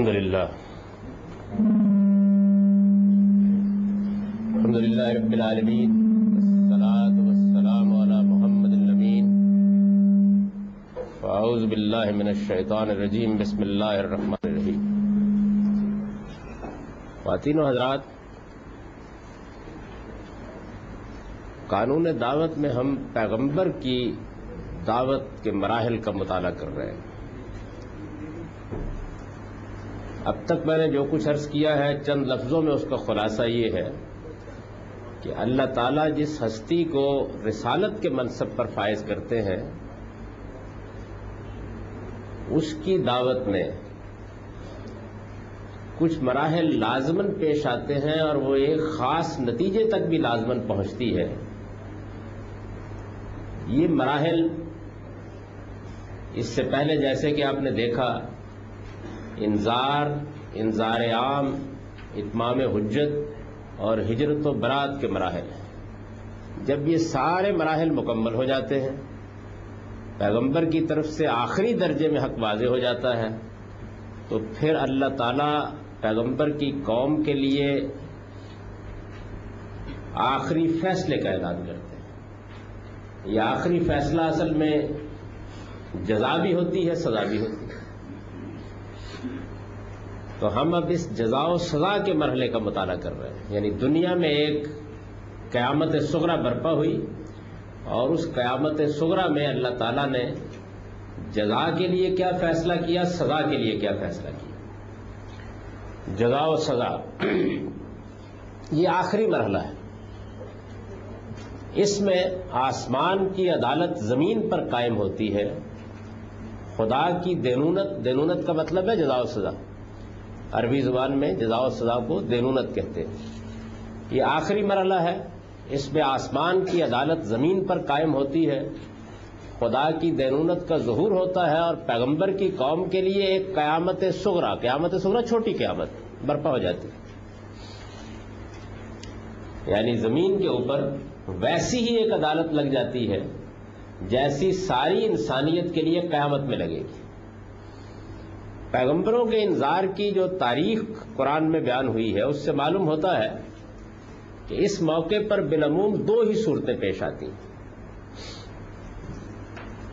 الحمد لله الحمد لله رب العالمين والصلاة والسلام على محمد الأمين فأعوذ بالله من الشيطان الرجيم بسم الله الرحمن الرحيم خواتین و حضرات، قانون دعوت میں ہم پیغمبر کی دعوت کے مراحل کا مطالعہ کر رہے ہیں۔ اب تک میں نے جو کچھ عرض کیا ہے، چند لفظوں میں اس کا خلاصہ یہ ہے کہ اللہ تعالیٰ جس ہستی کو رسالت کے منصب پر فائز کرتے ہیں، اس کی دعوت میں کچھ مراحل لازمن پیش آتے ہیں اور وہ ایک خاص نتیجے تک بھی لازمن پہنچتی ہے۔ یہ مراحل اس سے پہلے جیسے کہ آپ نے دیکھا انذار انذار عام، اتمام حجت اور ہجرت و برات کے مراحل جب یہ سارے مراحل مکمل ہو جاتے ہیں، پیغمبر کی طرف سے آخری درجے میں حق واضح ہو جاتا ہے، تو پھر اللہ تعالیٰ پیغمبر کی قوم کے لیے آخری فیصلے کا اعلان کرتے ہیں۔ یہ آخری فیصلہ اصل میں جزا بھی ہوتی ہے، سزا بھی ہوتی ہے۔ تو ہم اب اس جزا و سزا کے مرحلے کا مطالعہ کر رہے ہیں۔ یعنی دنیا میں ایک قیامت سغرا برپا ہوئی اور اس قیامت سغرا میں اللہ تعالیٰ نے جزا کے لیے کیا فیصلہ کیا، سزا کے لیے کیا فیصلہ کیا؟ جزا و سزا۔ یہ آخری مرحلہ ہے۔ اس میں آسمان کی عدالت زمین پر قائم ہوتی ہے۔ خدا کی دینونت دینونت کا مطلب ہے جزا و سزا عربی زبان میں جزا و سزا کو دینونت کہتے ہیں۔ یہ آخری مرحلہ ہے۔ اس میں آسمان کی عدالت زمین پر قائم ہوتی ہے۔ خدا کی دینونت کا ظہور ہوتا ہے اور پیغمبر کی قوم کے لیے ایک قیامت سغرا قیامت سغرا چھوٹی قیامت، برپا ہو جاتی۔ یعنی زمین کے اوپر ویسی ہی ایک عدالت لگ جاتی ہے۔ جیسی ساری انسانیت کے لیے قیامت میں لگے گی۔ پیغمبروں کے انظار کی جو تاریخ قرآن میں بیان ہوئی ہے، اس سے معلوم ہوتا ہے کہ اس موقع پر بالعموم دو ہی صورتیں پیش آتی ہیں۔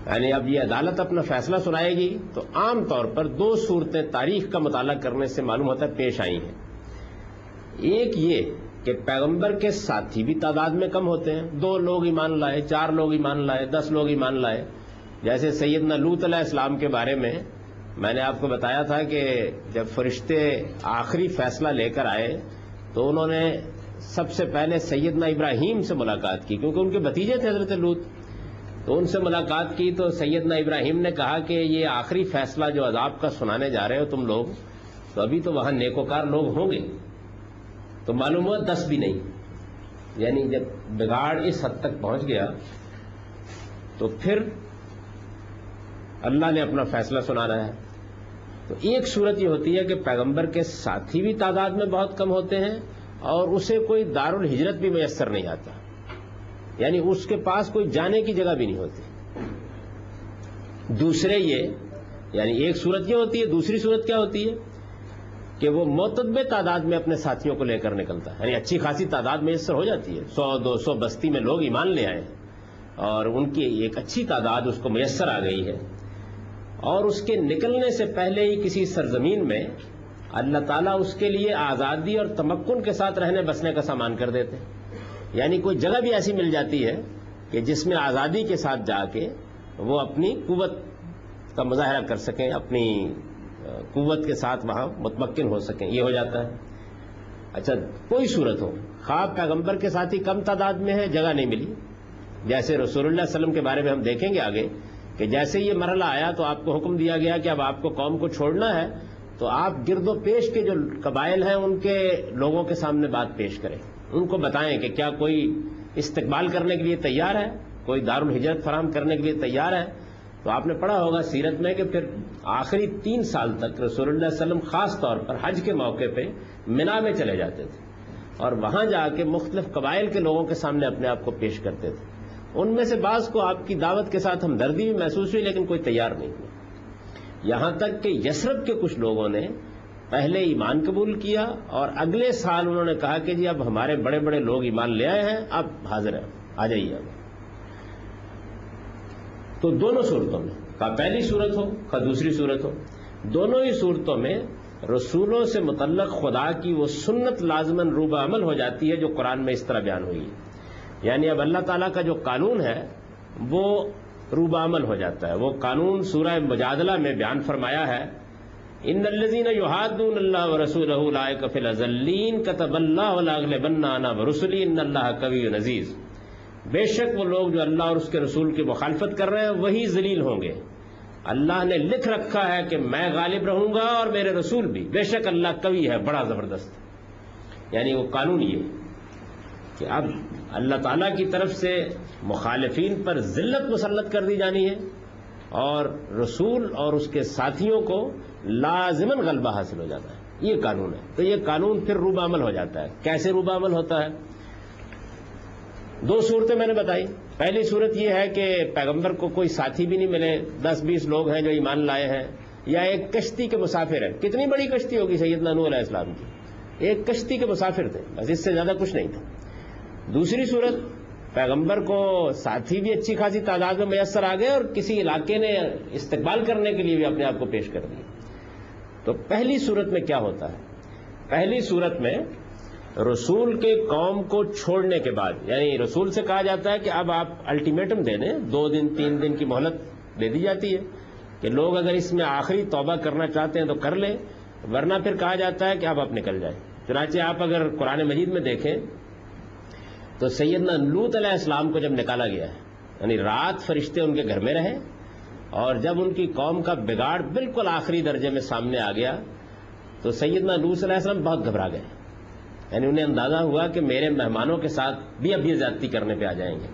یعنی اب یہ عدالت اپنا فیصلہ سنائے گی تو عام طور پر دو صورتیں تاریخ کا مطالعہ کرنے سے معلوم ہوتا ہے پیش آئی ہیں۔ ایک یہ کہ پیغمبر کے ساتھی بھی تعداد میں کم ہوتے ہیں۔ دو لوگ ایمان لائے، چار لوگ ایمان لائے، دس لوگ ایمان لائے۔ جیسے سیدنا لوت علیہ السلام کے بارے میں میں نے آپ کو بتایا تھا کہ جب فرشتے آخری فیصلہ لے کر آئے تو انہوں نے سب سے پہلے سیدنا ابراہیم سے ملاقات کی، کیونکہ ان کے بتیجے تھے حضرت لوت تو ان سے ملاقات کی تو سیدنا ابراہیم نے کہا کہ یہ آخری فیصلہ جو عذاب کا سنانے جا رہے ہو تم لوگ، تو ابھی تو وہاں نیکوکار لوگ ہوں گے۔ تو معلوم ہوا دس بھی نہیں۔ یعنی جب بگاڑ اس حد تک پہنچ گیا، تو پھر اللہ نے اپنا فیصلہ سنانا ہے۔ تو ایک صورت یہ ہوتی ہے کہ پیغمبر کے ساتھی بھی تعداد میں بہت کم ہوتے ہیں اور اسے کوئی دار الحجرت بھی میسر نہیں آتا۔ یعنی اس کے پاس کوئی جانے کی جگہ بھی نہیں ہوتی۔ دوسرے یہ یعنی ایک صورت یہ ہوتی ہے، دوسری صورت کیا ہوتی ہے؟ کہ وہ معتدب تعداد میں اپنے ساتھیوں کو لے کر نکلتا ہے۔ یعنی اچھی خاصی تعداد میسر ہو جاتی ہے۔ سو، دو سو بستی میں لوگ ایمان لے آئے اور ان کی ایک اچھی تعداد اس کو میسر آ گئی ہے۔ اور اس کے نکلنے سے پہلے ہی کسی سرزمین میں اللہ تعالیٰ اس کے لیے آزادی اور تمکن کے ساتھ رہنے بسنے کا سامان کر دیتے ہیں۔ یعنی کوئی جگہ بھی ایسی مل جاتی ہے کہ جس میں آزادی کے ساتھ جا کے وہ اپنی قوت کا مظاہرہ کر سکیں، اپنی قوت کے ساتھ وہاں متمکن ہو سکیں، یہ ہو جاتا ہے۔ اچھا کوئی صورت ہو، خواب پیغمبر کے ساتھ ہی کم تعداد میں ہے، جگہ نہیں ملی۔ جیسے رسول اللہ علیہ وسلم کے بارے میں ہم دیکھیں گے آگے کہ جیسے یہ مرحلہ آیا تو آپ کو حکم دیا گیا کہ اب آپ کو قوم کو چھوڑنا ہے، تو آپ گرد و پیش کے جو قبائل ہیں، ان کے لوگوں کے سامنے بات پیش کریں۔ ان کو بتائیں کہ کیا کوئی استقبال کرنے کے لیے تیار ہے؟ کوئی دار الحجرت فراہم کرنے کے لیے تیار ہے؟ تو آپ نے پڑھا ہوگا سیرت میں کہ پھر آخری تین سال تک رسول اللہ علیہ وسلم خاص طور پر حج کے موقع پہ منا میں چلے جاتے تھے اور وہاں جا کے مختلف قبائل کے لوگوں کے سامنے اپنے آپ کو پیش کرتے تھے۔ ان میں سے بعض کو آپ کی دعوت کے ساتھ ہمدردی بھی محسوس ہوئی لیکن کوئی تیار نہیں ہوا۔ یہاں تک کہ یسرف کے کچھ لوگوں نے پہلے ایمان قبول کیا اور اگلے سال انہوں نے کہا کہ جی اب ہمارے بڑے بڑے لوگ ایمان لے آئے ہیں، اب حاضر ہیں، آ جائیے۔ اب تو دونوں صورتوں میں، کا پہلی صورت ہو، کا دوسری صورت ہو، دونوں ہی صورتوں میں رسولوں سے متعلق خدا کی وہ سنت لازمن روبہ عمل ہو جاتی ہے جو قرآن میں اس طرح بیان ہوئی ہے۔ یعنی اب اللہ تعالیٰ کا جو قانون ہے، وہ روبہ عمل ہو جاتا ہے۔ وہ قانون سورہ مجادلہ میں بیان فرمایا ہے، ان الزین یحادون اللہ و رسول کفل ازلین کتب اللہ بننا انا رسولی ان اللہ کبی نذیز بے شک وہ لوگ جو اللہ اور اس کے رسول کی مخالفت کر رہے ہیں، وہی ذلیل ہوں گے۔ اللہ نے لکھ رکھا ہے کہ میں غالب رہوں گا اور میرے رسول بھی۔ بے شک اللہ کبھی ہے، بڑا زبردست۔ یعنی وہ قانون یہ کہ اب اللہ تعالیٰ کی طرف سے مخالفین پر ذلت مسلط کر دی جانی ہے اور رسول اور اس کے ساتھیوں کو لازمن غلبہ حاصل ہو جاتا ہے۔ یہ قانون ہے۔ تو یہ قانون پھر روبہ عمل ہو جاتا ہے۔ کیسے روبہ عمل ہوتا ہے؟ دو صورتیں میں نے بتائی۔ پہلی صورت یہ ہے کہ پیغمبر کو کوئی ساتھی بھی نہیں ملے، دس بیس لوگ ہیں جو ایمان لائے ہیں، یا ایک کشتی کے مسافر ہیں۔ کتنی بڑی کشتی ہوگی سیدنا نور علیہ السلام کی؟ ایک کشتی کے مسافر تھے، بس اس سے زیادہ کچھ نہیں تھا۔ دوسری صورت، پیغمبر کو ساتھی بھی اچھی خاصی تعداد میں میسر آ گئے اور کسی علاقے نے استقبال کرنے کے لیے بھی اپنے آپ کو پیش کر دیا۔ تو پہلی صورت میں کیا ہوتا ہے؟ پہلی صورت میں رسول کے قوم کو چھوڑنے کے بعد یعنی رسول سے کہا جاتا ہے کہ اب آپ الٹیمیٹم دے دیں، دو دن، تین دن کی مہلت دے دی جاتی ہے کہ لوگ اگر اس میں آخری توبہ کرنا چاہتے ہیں تو کر لیں، ورنہ پھر کہا جاتا ہے کہ اب آپ نکل جائیں۔ چنانچہ آپ اگر قرآن مجید میں دیکھیں تو سیدنا لوت علیہ السلام کو جب نکالا گیا ہے یعنی رات فرشتے ان کے گھر میں رہے اور جب ان کی قوم کا بگاڑ بالکل آخری درجے میں سامنے آ گیا تو سیدنا لوت علیہ السلام بہت گھبرا گئے۔ یعنی انہیں اندازہ ہوا کہ میرے مہمانوں کے ساتھ بھی اب یہ زیادتی کرنے پہ آ جائیں گے۔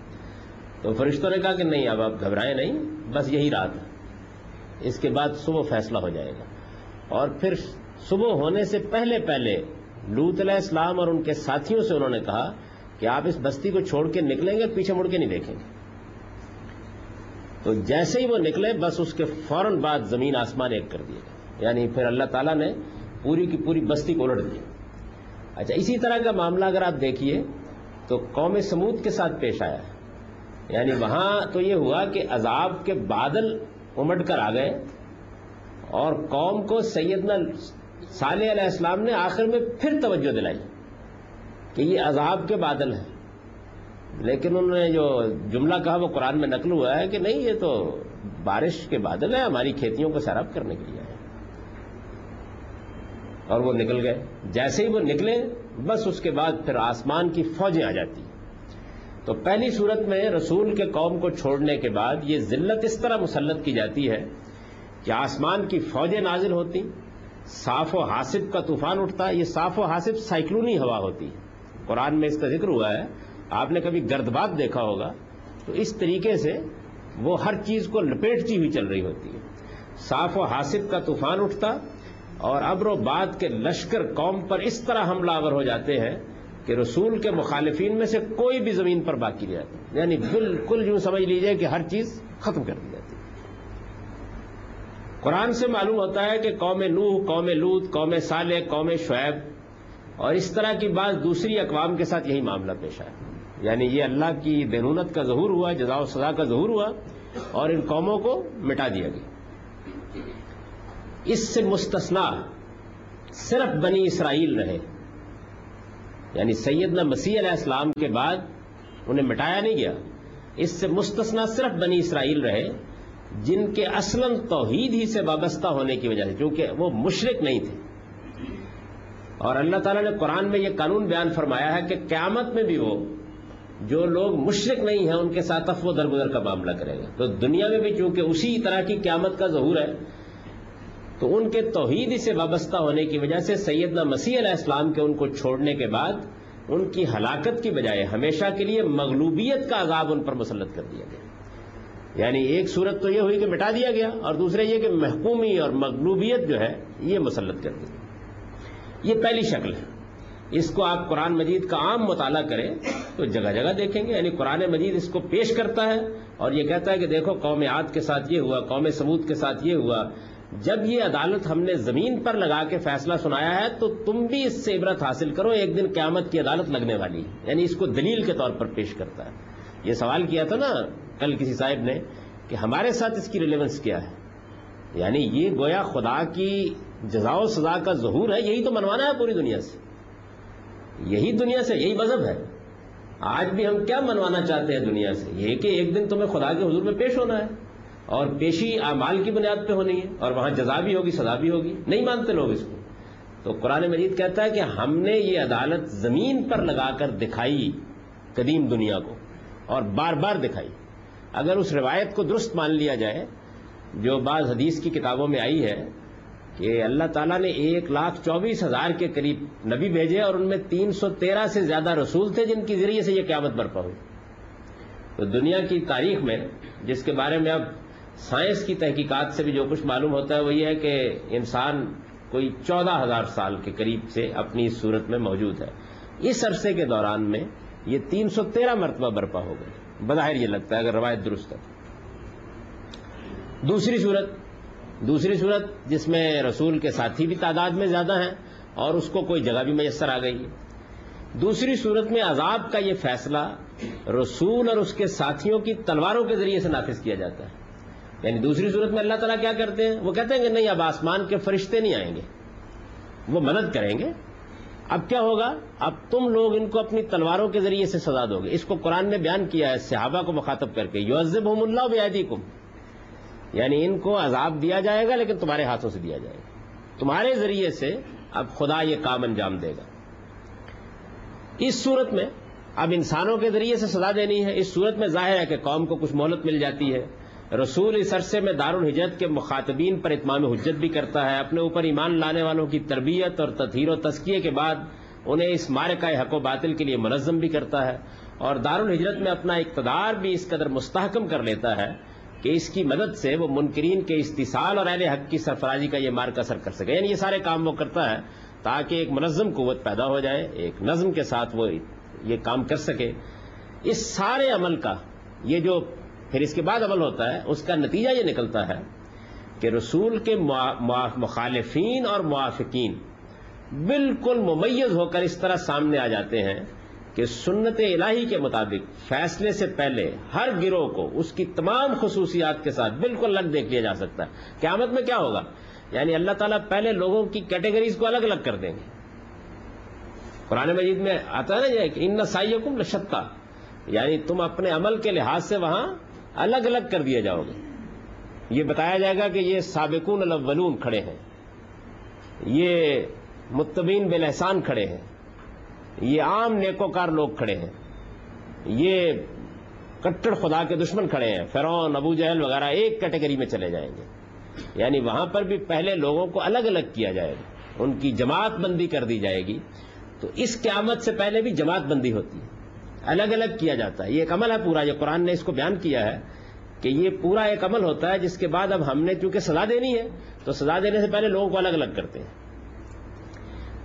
تو فرشتوں نے کہا کہ نہیں، اب آپ گھبرائیں نہیں، بس یہی رات ہے۔ اس کے بعد صبح فیصلہ ہو جائے گا۔ اور پھر صبح ہونے سے پہلے پہلے لوت علیہ السلام اور ان کے ساتھیوں سے انہوں نے کہا کہ آپ اس بستی کو چھوڑ کے نکلیں گے، پیچھے مڑ کے نہیں دیکھیں گے۔ تو جیسے ہی وہ نکلے، بس اس کے فوراً بعد زمین آسمان ایک کر دیا یعنی پھر اللہ تعالیٰ نے پوری کی پوری بستی کو الٹ دیا اچھا اسی طرح کا معاملہ اگر آپ دیکھیے تو قوم سمود کے ساتھ پیش آیا۔ یعنی وہاں تو یہ ہوا کہ عذاب کے بادل امٹ کر آ گئے اور قوم کو سیدنا صالح علیہ السلام نے آخر میں پھر توجہ دلائی کہ یہ عذاب کے بادل ہیں۔ لیکن انہوں نے جو جملہ کہا وہ قرآن میں نقل ہوا ہے کہ نہیں، یہ تو بارش کے بادل ہیں، ہماری کھیتیوں کو سیراب کرنے کے لیے۔ اور وہ نکل گئے۔ جیسے ہی وہ نکلے، بس اس کے بعد پھر آسمان کی فوجیں آ جاتی۔ تو پہلی صورت میں رسول کے قوم کو چھوڑنے کے بعد یہ ذلت اس طرح مسلط کی جاتی ہے کہ آسمان کی فوجیں نازل ہوتی، صاف و حاسب کا طوفان اٹھتا، یہ صاف و حاسب سائیکلونی ہوا ہوتی۔ قرآن میں اس کا ذکر ہوا ہے۔ آپ نے کبھی گردباد دیکھا ہوگا؟ تو اس طریقے سے وہ ہر چیز کو لپیٹتی ہوئی چل رہی ہوتی۔ ہے صاف و حاسب کا طوفان اٹھتا اور ابر و باد کے لشکر قوم پر اس طرح حملہ آور ہو جاتے ہیں کہ رسول کے مخالفین میں سے کوئی بھی زمین پر باقی نہیں رہتا۔ یعنی بالکل یوں سمجھ لیجیے کہ ہر چیز ختم کر دی جاتی۔ قرآن سے معلوم ہوتا ہے کہ قوم نوح، قوم لوت قوم صالح، قوم شعیب اور اس طرح کی بات دوسری اقوام کے ساتھ یہی معاملہ پیش آیا۔ یعنی یہ اللہ کی بینونت کا ظہور ہوا جزا و سزا کا ظہور ہوا اور ان قوموں کو مٹا دیا گیا۔ اس سے مستثنا صرف بنی اسرائیل رہے۔ یعنی سیدنا مسیح علیہ السلام کے بعد انہیں مٹایا نہیں گیا۔ اس سے مستثنا صرف بنی اسرائیل رہے، جن کے اصلاً توحید ہی سے وابستہ ہونے کی وجہ سے کیونکہ وہ مشرق نہیں تھے۔ اور اللہ تعالیٰ نے قرآن میں یہ قانون بیان فرمایا ہے کہ قیامت میں بھی وہ، جو لوگ مشرق نہیں ہیں، ان کے ساتھ افو درگزر کا معاملہ کرے گا۔ تو دنیا میں بھی چونکہ اسی طرح کی قیامت کا ظہور ہے تو ان کے توحید سے وابستہ ہونے کی وجہ سے سیدنا مسیح علیہ السلام کے ان کو چھوڑنے کے بعد ان کی ہلاکت کی بجائے ہمیشہ کے لیے مغلوبیت کا عذاب ان پر مسلط کر دیا گیا۔ یعنی ایک صورت تو یہ ہوئی کہ مٹا دیا گیا اور دوسرے یہ کہ محکومی اور مغلوبیت جو ہے یہ مسلط کر دی۔ یہ پہلی شکل ہے۔ اس کو آپ قرآن مجید کا عام مطالعہ کریں تو جگہ جگہ دیکھیں گے۔ یعنی قرآن مجید اس کو پیش کرتا ہے اور یہ کہتا ہے کہ دیکھو قوم عاد کے ساتھ یہ ہوا، قوم سمود کے ساتھ یہ ہوا۔ جب یہ عدالت ہم نے زمین پر لگا کے فیصلہ سنایا ہے تو تم بھی اس سے عبرت حاصل کرو، ایک دن قیامت کی عدالت لگنے والی۔ یعنی اس کو دلیل کے طور پر پیش کرتا ہے۔ یہ سوال کیا تھا نا کل کسی صاحب نے کہ ہمارے ساتھ اس کی ریلیونس کیا ہے؟ یعنی یہ گویا خدا کی جزا و سزا کا ظہور ہے، یہی تو منوانا ہے پوری دنیا سے۔ یہی دنیا سے، یہی مذہب ہے۔ آج بھی ہم کیا منوانا چاہتے ہیں دنیا سے؟ یہ کہ ایک دن تمہیں خدا کے حضور میں پیش ہونا ہے۔ اور پیشی اعمال کی بنیاد پہ ہونی ہے، اور وہاں جزا بھی ہوگی، سزا بھی ہوگی۔ نہیں مانتے لوگ اس کو۔ تو قرآن مجید کہتا ہے کہ ہم نے یہ عدالت زمین پر لگا کر دکھائی قدیم دنیا کو، اور بار بار دکھائی۔ اگر اس روایت کو درست مان لیا جائے، جو بعض حدیث کی کتابوں میں آئی ہے کہ اللہ تعالیٰ نے ایک لاکھ چوبیس ہزار کے قریب نبی بھیجے اور ان میں تین سو تیرہ سے زیادہ رسول تھے جن کے ذریعے سے یہ قیامت برپا ہوئی۔ تو دنیا کی تاریخ میں، جس کے بارے میں اب سائنس کی تحقیقات سے بھی جو کچھ معلوم ہوتا ہے وہ یہ ہے کہ انسان کوئی چودہ ہزار سال کے قریب سے اپنی اس صورت میں موجود ہے۔ اس عرصے کے دوران میں یہ تین سو تیرہ مرتبہ برپا ہو گئی۔ بظاہر یہ لگتا ہے اگر روایت درست ہے۔ دوسری صورت دوسری صورت جس میں رسول کے ساتھی بھی تعداد میں زیادہ ہیں اور اس کو کوئی جگہ بھی میسر آ گئی۔ ہے دوسری صورت میں عذاب کا یہ فیصلہ رسول اور اس کے ساتھیوں کی تلواروں کے ذریعے سے نافذ کیا جاتا ہے۔ یعنی دوسری صورت میں اللہ تعالیٰ کیا کرتے ہیں؟ وہ کہتے ہیں کہ نہیں، اب آسمان کے فرشتے نہیں آئیں گے۔ وہ مدد کریں گے۔ اب کیا ہوگا؟ اب تم لوگ ان کو اپنی تلواروں کے ذریعے سے سزا دو گے۔ اس کو قرآن نے بیان کیا ہے، صحابہ کو مخاطب کر کے یوزب اللہ بیادی کم یعنی ان کو عذاب دیا جائے گا، لیکن تمہارے ہاتھوں سے دیا جائے گا۔ تمہارے ذریعے سے اب خدا یہ کام انجام دے گا۔ اس صورت میں اب انسانوں کے ذریعے سے سزا دینی ہے۔ اس صورت میں ظاہر ہے کہ قوم کو کچھ مہلت مل جاتی ہے۔ رسول اس عرصے میں دارالحجت کے مخاطبین پر اتمام حجت بھی کرتا ہے۔ اپنے اوپر ایمان لانے والوں کی تربیت اور تطہیر و تسکیے کے بعد انہیں اس مارے کا حق و باطل کے لیے منظم بھی کرتا ہے اور دار الحجرت میں اپنا اقتدار بھی اس قدر مستحکم کر لیتا ہے کہ اس کی مدد سے وہ منکرین کے استحصال اور اہل حق کی سرفرازی کا یہ مارک اثر کر سکے۔ یعنی یہ سارے کام وہ کرتا ہے تاکہ ایک منظم قوت پیدا ہو جائے، ایک نظم کے ساتھ وہ یہ کام کر سکے۔ اس سارے عمل کا یہ جو پھر اس کے بعد عمل ہوتا ہے، اس کا نتیجہ یہ نکلتا ہے کہ رسول کے مخالفین اور موافقین بالکل ممیز ہو کر اس طرح سامنے آ جاتے ہیں کہ سنت الہی کے مطابق فیصلے سے پہلے ہر گروہ کو اس کی تمام خصوصیات کے ساتھ بالکل الگ دیکھ لیا جا سکتا ہے۔ قیامت میں کیا ہوگا؟ یعنی اللہ تعالیٰ پہلے لوگوں کی کیٹیگریز کو الگ الگ کر دیں گے۔ قرآن مجید میں آتا ہے نا کہ ان سائیکم لشتا یعنی تم اپنے عمل کے لحاظ سے وہاں الگ الگ کر دیا جاؤ گے۔ یہ بتایا جائے گا کہ یہ سابقون الاولون کھڑے ہیں۔ یہ متبین بلحسان کھڑے ہیں۔ یہ عام نیکوکار لوگ کھڑے ہیں۔ یہ کٹڑ خدا کے دشمن کھڑے ہیں۔ فرون ابو جہل وغیرہ ایک کیٹیگری میں چلے جائیں گے۔ یعنی وہاں پر بھی پہلے لوگوں کو الگ الگ کیا جائے گا۔ ان کی جماعت بندی کر دی جائے گی۔ تو اس قیامت سے پہلے بھی جماعت بندی ہوتی ہے۔ الگ الگ کیا جاتا ہے۔ یہ ایک عمل ہے پورا، یہ قرآن نے اس کو بیان کیا ہے کہ یہ پورا ایک عمل ہوتا ہے جس کے بعد اب ہم نے چونکہ سزا دینی ہے، تو سزا دینے سے پہلے لوگوں کو الگ الگ کرتے ہیں۔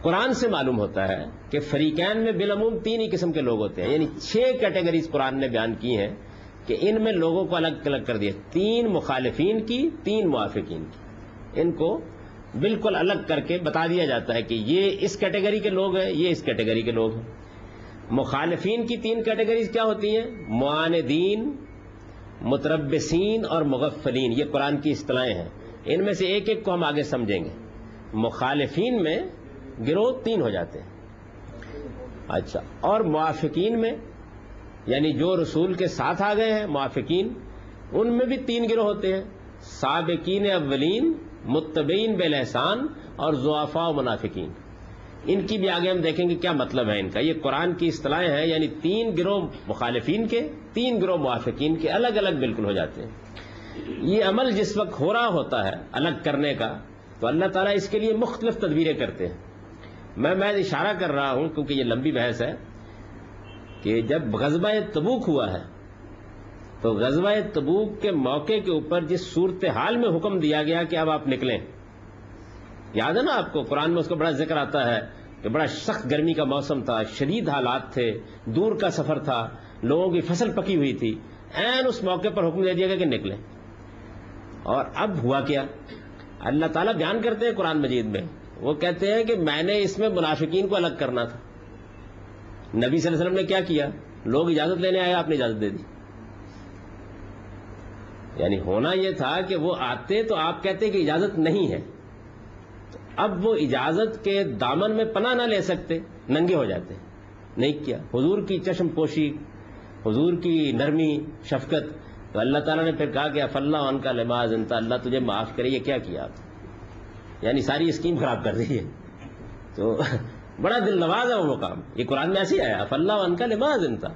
قرآن سے معلوم ہوتا ہے کہ فریقین میں بالعموم تین ہی قسم کے لوگ ہوتے ہیں۔ یعنی چھ کیٹیگریز قرآن نے بیان کی ہیں کہ ان میں لوگوں کو الگ الگ کر دیا۔ تین مخالفین کی، تین موافقین کی۔ ان کو بالکل الگ کر کے بتا دیا جاتا ہے کہ یہ اس کیٹیگری کے لوگ ہیں، یہ اس کیٹیگری کے لوگ ہیں۔ مخالفین کی تین کیٹیگریز کیا ہوتی ہیں؟ معاندین متربسین اور مغفلین۔ یہ قرآن کی اصطلاحیں ہیں۔ ان میں سے ایک ایک کو ہم آگے سمجھیں گے۔ مخالفین میں گروہ تین ہو جاتے ہیں۔ اچھا۔ اور موافقین میں یعنی جو رسول کے ساتھ آ گئے ہیں، موافقین، ان میں بھی تین گروہ ہوتے ہیں۔ سابقین اولین متبین بلحسان اور زوافا و منافقین۔ ان کی بھی آگے ہم دیکھیں گے کیا مطلب ہے ان کا۔ یہ قرآن کی اصطلاحیں ہیں یعنی تین گروہ مخالفین کے، تین گروہ موافقین کے الگ الگ بالکل ہو جاتے ہیں۔ یہ عمل جس وقت ہو رہا ہوتا ہے الگ کرنے کا، تو اللہ تعالیٰ اس کے لیے مختلف تدبیریں کرتے ہیں۔ میں میں اشارہ کر رہا ہوں، کیونکہ یہ لمبی بحث ہے، کہ جب غزبہ تبوک ہوا ہے، تو غزبہ تبوک کے موقع کے اوپر جس صورتحال میں حکم دیا گیا کہ اب آپ نکلیں یاد ہے نا آپ کو قرآن میں اس کا بڑا ذکر آتا ہے کہ بڑا سخت گرمی کا موسم تھا، شدید حالات تھے، دور کا سفر تھا، لوگوں کی فصل پکی ہوئی تھی۔ این اس موقع پر حکم دے دیا گیا کہ نکلیں۔ اور اب ہوا کیا؟ اللہ تعالیٰ بیان کرتے ہیں قرآن مجید میں۔ وہ کہتے ہیں کہ میں نے اس میں منافقین کو الگ کرنا تھا۔ نبی صلی اللہ علیہ وسلم نے کیا کیا؟ لوگ اجازت لینے آئے، آپ نے اجازت دے دی۔ یعنی ہونا یہ تھا کہ وہ آتے تو آپ کہتے کہ اجازت نہیں ہے۔ اب وہ اجازت کے دامن میں پناہ نہ لے سکتے، ننگے ہو جاتے نہیں کیا۔ حضور کی چشم پوشی، حضور کی نرمی، شفقت۔ تو اللہ تعالیٰ نے پھر کہا کہ اف اللہ ان کا لماز انتا، اللہ تجھے معاف کرے، یہ کیا کیا آپ؟ یعنی ساری اسکیم خراب کر رہی ہے۔ تو بڑا دل نواز ہے وہ کام یہ قرآن میں ایسے آیا اف اللہ ان کا لماز انتا۔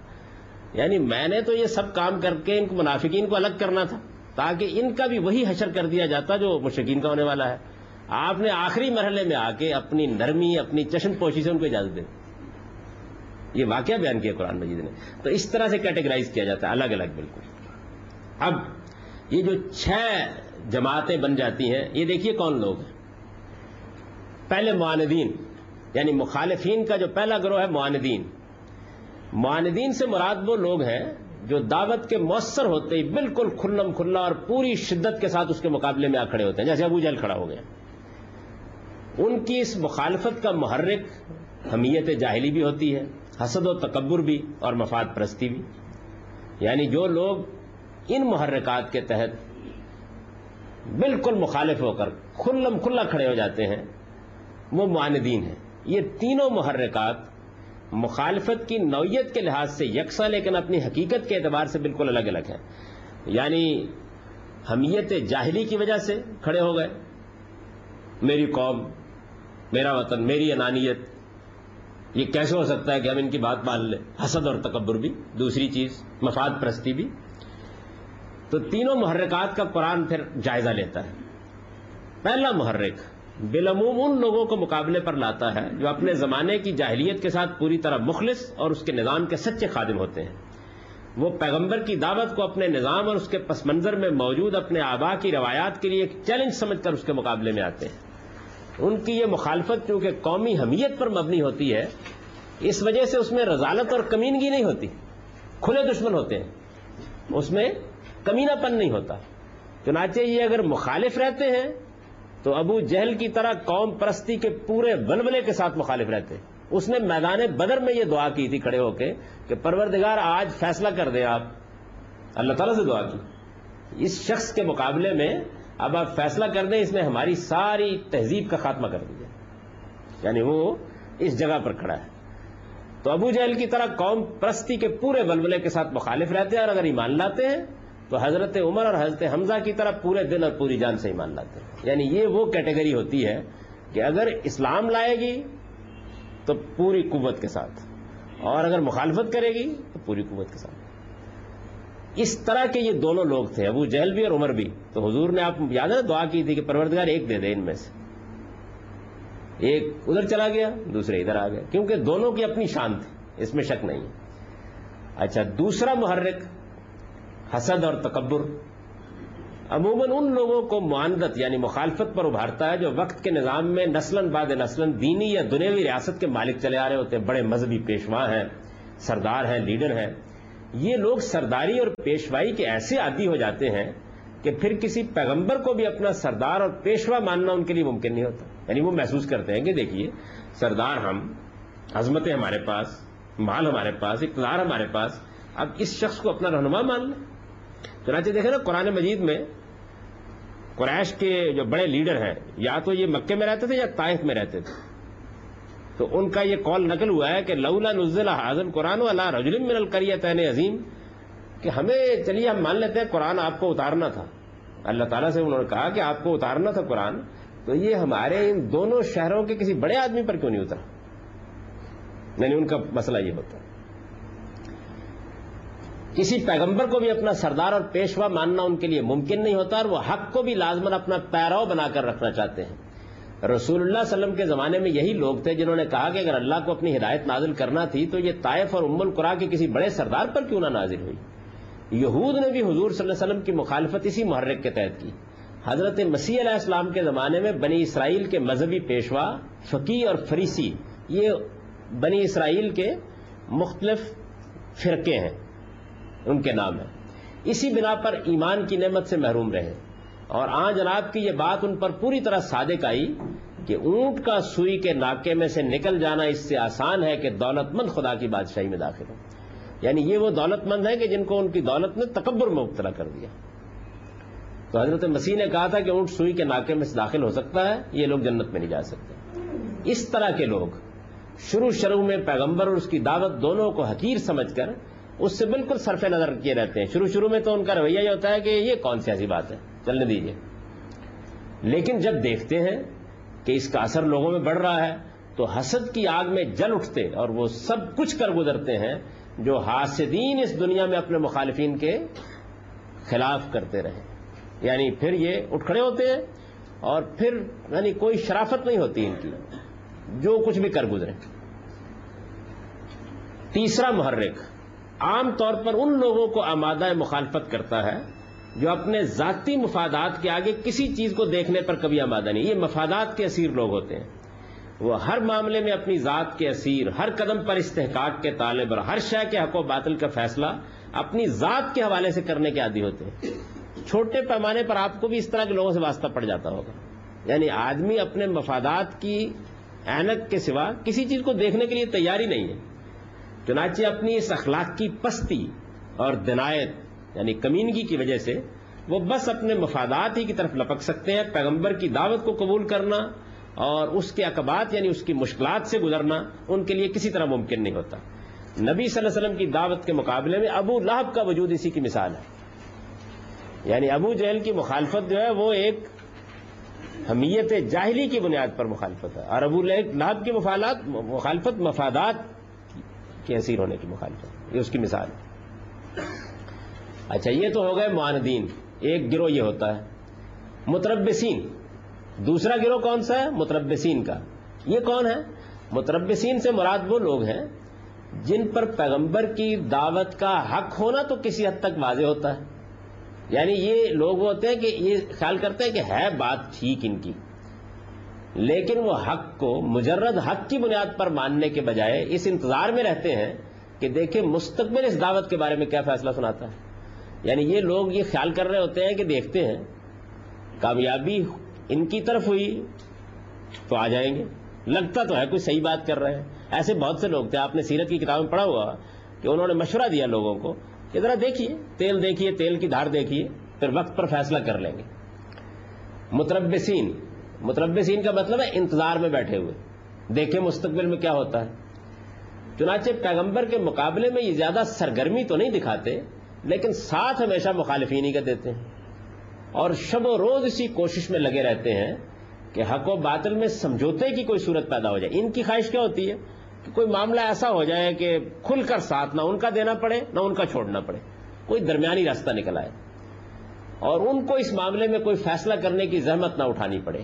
یعنی میں نے تو یہ سب کام کر کے ان کو، منافقین کو الگ کرنا تھا، تاکہ ان کا بھی وہی حشر کر دیا جاتا جو مشرقین کا ہونے والا ہے۔ آپ نے آخری مرحلے میں آ کے اپنی نرمی، اپنی چشم پوشی سے ان کو اجازت دے یہ واقعہ بیان کیا قرآن مجید نے۔ تو اس طرح سے کیٹیگرائز کیا جاتا ہے، الگ الگ بالکل۔ اب یہ جو چھ جماعتیں بن جاتی ہیں، یہ دیکھیے کون لوگ ہیں۔ پہلے معاندین یعنی مخالفین کا جو پہلا گروہ ہے، معاندین۔ معاندین سے مراد وہ لوگ ہیں جو دعوت کے مؤثر ہوتے ہی بالکل کھلم کھلا اور پوری شدت کے ساتھ اس کے مقابلے میں آ کھڑے ہوتے ہیں، جیسے ابو جہل کھڑا ہو گیا۔ ان کی اس مخالفت کا محرک حمیت جاہلی بھی ہوتی ہے، حسد و تکبر بھی اور مفاد پرستی بھی۔ یعنی جو لوگ ان محرکات کے تحت بالکل مخالف ہو کر کھلم کھلا کھڑے ہو جاتے ہیں، وہ معاندین ہیں۔ یہ تینوں محرکات مخالفت کی نوعیت کے لحاظ سے یکساں، لیکن اپنی حقیقت کے اعتبار سے بالکل الگ الگ ہیں۔ یعنی حمیت جاہلی کی وجہ سے کھڑے ہو گئے۔ میری قوم میرا وطن، میری انانیت۔ یہ کیسے ہو سکتا ہے کہ ہم ان کی بات مان لیں؟ حسد اور تکبر بھی، دوسری چیز، مفاد پرستی بھی۔ تو تینوں محرکات کا قرآن پھر جائزہ لیتا ہے۔ پہلا محرک، بالعموم ان لوگوں کو مقابلے پر لاتا ہے جو اپنے زمانے کی جاہلیت کے ساتھ پوری طرح مخلص اور اس کے نظام کے سچے خادم ہوتے ہیں۔ وہ پیغمبر کی دعوت کو اپنے نظام اور اس کے پس منظر میں موجود اپنے آبا کی روایات کے لیے ایک چیلنج سمجھ کر اس کے مقابلے میں آتے ہیں۔ ان کی یہ مخالفت چونکہ قومی حمیت پر مبنی ہوتی ہے، اس وجہ سے اس میں رضالت اور کمینگی نہیں ہوتی۔ کھلے دشمن ہوتے ہیں۔ اس میں کمینہ پن نہیں ہوتا۔ چنانچہ یہ اگر مخالف رہتے ہیں، تو ابو جہل کی طرح قوم پرستی کے پورے بلبلے کے ساتھ مخالف رہتے۔ اس نے میدان بدر میں یہ دعا کی تھی کھڑے ہو کے کہ پروردگار آج فیصلہ کر دیں آپ۔ اللہ تعالیٰ سے دعا کی۔ اس شخص کے مقابلے میں اب آپ فیصلہ کر دیں اس نے ہماری ساری تہذیب کا خاتمہ کر دیا یعنی وہ اس جگہ پر کھڑا ہے۔ تو ابو جہل کی طرح قوم پرستی کے پورے بلبلے کے ساتھ مخالف رہتے ہیں اور اگر ایمان لاتے ہیں، تو حضرت عمر اور حضرت حمزہ کی طرح پورے دل اور پوری جان سے ایمان لاتے ہیں۔ یعنی یہ وہ کیٹیگری ہوتی ہے کہ اگر اسلام لائے گی تو پوری قوت کے ساتھ اور اگر مخالفت کرے گی تو پوری قوت کے ساتھ۔ اس طرح کے یہ دونوں لوگ تھے، ابو جہل بھی اور عمر بھی۔ تو حضور نے آپ یاد ہے دعا کی تھی کہ پروردگار ایک دے دے ان میں سے۔ ایک ادھر چلا گیا، دوسرے ادھر آ گئے۔ کیونکہ دونوں کی اپنی شان تھی، اس میں شک نہیں۔ اچھا دوسرا محرک، حسد اور تکبر۔ عموماً ان لوگوں کو معاندت یعنی مخالفت پر ابھارتا ہے جو وقت کے نظام میں نسل بعد نسل دینی یا دنیاوی ریاست کے مالک چلے آ رہے ہوتے ہیں۔ بڑے مذہبی پیشوا ہیں، سردار ہیں، لیڈر ہیں۔ یہ لوگ سرداری اور پیشوائی کے ایسے عادی ہو جاتے ہیں کہ پھر کسی پیغمبر کو بھی اپنا سردار اور پیشوا ماننا ان کے لیے ممکن نہیں ہوتا۔ یعنی وہ محسوس کرتے ہیں کہ دیکھیے، سردار ہم، عظمتیں ہمارے پاس، مال ہمارے پاس، اقتدار ہمارے پاس، اب اس شخص کو اپنا رہنما مان لیں۔ چنانچہ دیکھیں نا، قرآن مجید میں قریش کے جو بڑے لیڈر ہیں، یا تو یہ مکے میں رہتے تھے یا طائف میں رہتے تھے۔ تو ان کا یہ کال نقل ہوا ہے کہ لولا نزل حاضل قرآن اللہ رجل من القریت عظیم کہ ہمیں، چلیے ہم مان لیتے ہیں قرآن آپ کو اتارنا تھا۔ اللہ تعالیٰ سے انہوں نے کہا کہ آپ کو اتارنا تھا قرآن، تو یہ ہمارے ان دونوں شہروں کے کسی بڑے آدمی پر کیوں نہیں اترا؟ یعنی ان کا مسئلہ یہ ہوتا۔ ہے کسی پیغمبر کو بھی اپنا سردار اور پیشوا ماننا ان کے لیے ممکن نہیں ہوتا اور وہ حق کو بھی لازمن اپنا پیرو بنا کر رکھنا چاہتے ہیں۔ رسول اللہ علیہ وسلم کے زمانے میں یہی لوگ تھے جنہوں نے کہا کہ اگر اللہ کو اپنی ہدایت نازل کرنا تھی تو یہ طائف اور ام القرا کے کسی بڑے سردار پر کیوں نہ نازل ہوئی؟ یہود نے بھی حضور صلی اللہ علیہ وسلم کی مخالفت اسی محرک کے تحت کی۔ حضرت مسیح علیہ السلام کے زمانے میں بنی اسرائیل کے مذہبی پیشوا، فقی اور فریسی، یہ بنی اسرائیل کے مختلف فرقے ہیں، ان کے نام ہیں۔ اسی بنا پر ایمان کی نعمت سے محروم رہے۔ اور آ جناب کی یہ بات ان پر پوری طرح صادق آئی کہ اونٹ کا سوئی کے ناکے میں سے نکل جانا اس سے آسان ہے کہ دولت مند خدا کی بادشاہی میں داخل ہو۔ یعنی یہ وہ دولت مند ہے کہ جن کو ان کی دولت نے تکبر میں مبتلا کر دیا۔ تو حضرت مسیح نے کہا تھا کہ اونٹ سوئی کے ناکے میں سے داخل ہو سکتا ہے، یہ لوگ جنت میں نہیں جا سکتے۔ اس طرح کے لوگ شروع شروع میں پیغمبر اور اس کی دعوت دونوں کو حقیر سمجھ کر اس سے بالکل صرف نظر کیے رہتے ہیں۔ شروع شروع میں تو ان کا رویہ یہ ہوتا ہے کہ یہ کون سی ایسی بات ہے؟ چلنے دیجیے لیکن جب دیکھتے ہیں کہ اس کا اثر لوگوں میں بڑھ رہا ہے، تو حسد کی آگ میں جل اٹھتے اور وہ سب کچھ کر گزرتے ہیں جو حاسدین اس دنیا میں اپنے مخالفین کے خلاف کرتے رہے۔ یعنی پھر یہ اٹھ کھڑے ہوتے ہیں اور پھر یعنی کوئی شرافت نہیں ہوتی ان کی۔ جو کچھ بھی کر گزرے۔ تیسرا محرک، عام طور پر ان لوگوں کو آمادہ مخالفت کرتا ہے جو اپنے ذاتی مفادات کے آگے کسی چیز کو دیکھنے پر کبھی آمادہ نہیں۔ یہ مفادات کے اسیر لوگ ہوتے ہیں۔ وہ ہر معاملے میں اپنی ذات کے اسیر، ہر قدم پر استحقاق کے طالب اور ہر شے کے حق و باطل کا فیصلہ اپنی ذات کے حوالے سے کرنے کے عادی ہوتے ہیں۔ چھوٹے پیمانے پر آپ کو بھی اس طرح کے لوگوں سے واسطہ پڑ جاتا ہوگا۔ یعنی آدمی اپنے مفادات کی اینک کے سوا کسی چیز کو دیکھنے کے لیے تیاری نہیں ہے۔ چنانچہ اپنی اس اخلاق کی پستی اور دنایت یعنی کمینگی کی وجہ سے وہ بس اپنے مفادات ہی کی طرف لپک سکتے ہیں، پیغمبر کی دعوت کو قبول کرنا اور اس کے اقبات یعنی اس کی مشکلات سے گزرنا، ان کے لیے کسی طرح ممکن نہیں ہوتا۔ نبی صلی اللہ علیہ وسلم کی دعوت کے مقابلے میں ابو لہب کا وجود اسی کی مثال ہے۔ یعنی ابو جہل کی مخالفت جو ہے، وہ ایک حمیت جاہلی کی بنیاد پر مخالفت ہے۔ اور ابو لہب کی مفالات، مخالفت مفادات کے حسیر ہونے کی مخالفت، یہ اس کی مثال ہے۔ اچھا یہ تو ہو گئے معاندین۔ ایک گروہ یہ ہوتا ہے متربسین دوسرا گروہ کون سا ہے؟ متربسین کا۔ یہ کون ہے؟ متربسین سے مراد وہ لوگ ہیں جن پر پیغمبر کی دعوت کا حق ہونا تو کسی حد تک واضح ہوتا ہے۔ یعنی یہ لوگ ہوتے ہیں کہ یہ خیال کرتے ہیں کہ ہے بات ٹھیک ان کی۔ لیکن وہ حق کو مجرد حق کی بنیاد پر ماننے کے بجائے اس انتظار میں رہتے ہیں کہ دیکھیں مستقبل اس دعوت کے بارے میں کیا فیصلہ سناتا ہے۔ یعنی یہ لوگ یہ خیال کر رہے ہوتے ہیں کہ دیکھتے ہیں کامیابی ان کی طرف ہوئی تو آ جائیں گے۔ لگتا تو ہے کوئی صحیح بات کر رہے ہیں۔ ایسے بہت سے لوگ تھے، آپ نے سیرت کی کتاب میں پڑھا ہوا کہ انہوں نے مشورہ دیا لوگوں کو کہ ذرا دیکھیے، تیل دیکھیے، تیل کی دھار دیکھیے، پھر وقت پر فیصلہ کر لیں گے۔ متربسین متربسین کا مطلب ہے انتظار میں بیٹھے ہوئے۔ دیکھیں مستقبل میں کیا ہوتا ہے۔ چنانچہ پیغمبر کے مقابلے میں یہ زیادہ سرگرمی تو نہیں دکھاتے لیکن ساتھ ہمیشہ مخالفین ہی کا دیتے ہیں۔ اور شب و روز اسی کوشش میں لگے رہتے ہیں کہ حق و باطل میں سمجھوتے کی کوئی صورت پیدا ہو جائے۔ ان کی خواہش کیا ہوتی ہے؟ کہ کوئی معاملہ ایسا ہو جائے کہ کھل کر ساتھ نہ ان کا دینا پڑے، نہ ان کا چھوڑنا پڑے۔ کوئی درمیانی راستہ نکل آئے۔ اور ان کو اس معاملے میں کوئی فیصلہ کرنے کی زحمت نہ اٹھانی پڑے۔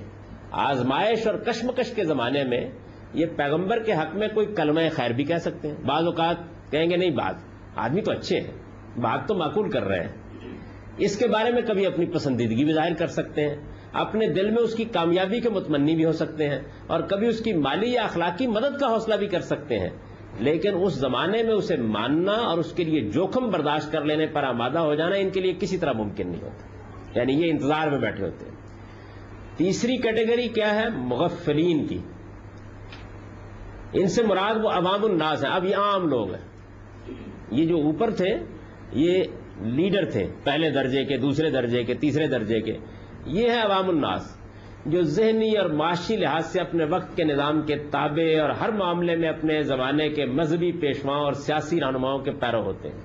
آزمائش اور کشمکش کے زمانے میں یہ پیغمبر کے حق میں کوئی کلمہ خیر بھی کہہ سکتے ہیں۔ بعض اوقات کہیں گے نہیں بات آدمی تو اچھے ہیں۔ بات تو معقول کر رہے ہیں۔ اس کے بارے میں کبھی اپنی پسندیدگی بھی ظاہر کر سکتے ہیں۔ اپنے دل میں اس کی کامیابی کے متمنی بھی ہو سکتے ہیں اور کبھی اس کی مالی یا اخلاقی مدد کا حوصلہ بھی کر سکتے ہیں۔ لیکن اس زمانے میں اسے ماننا اور اس کے لیے جوخم برداشت کر لینے پر آمادہ ہو جانا ان کے لیے کسی طرح ممکن نہیں ہوتا۔ یعنی یہ انتظار میں بیٹھے ہوتے ہیں۔ تیسری کیٹیگری کیا ہے؟ مغفلین کی۔ ان سے مراد وہ عوام الناس ہیں۔ اب یہ عام لوگ ہیں۔ یہ جو اوپر تھے یہ لیڈر تھے پہلے درجے کے، دوسرے درجے کے، تیسرے درجے کے۔ یہ ہے عوام الناس جو ذہنی اور معاشی لحاظ سے اپنے وقت کے نظام کے تابع اور ہر معاملے میں اپنے زمانے کے مذہبی پیشواؤں اور سیاسی رہنماؤں کے پیرو ہوتے ہیں۔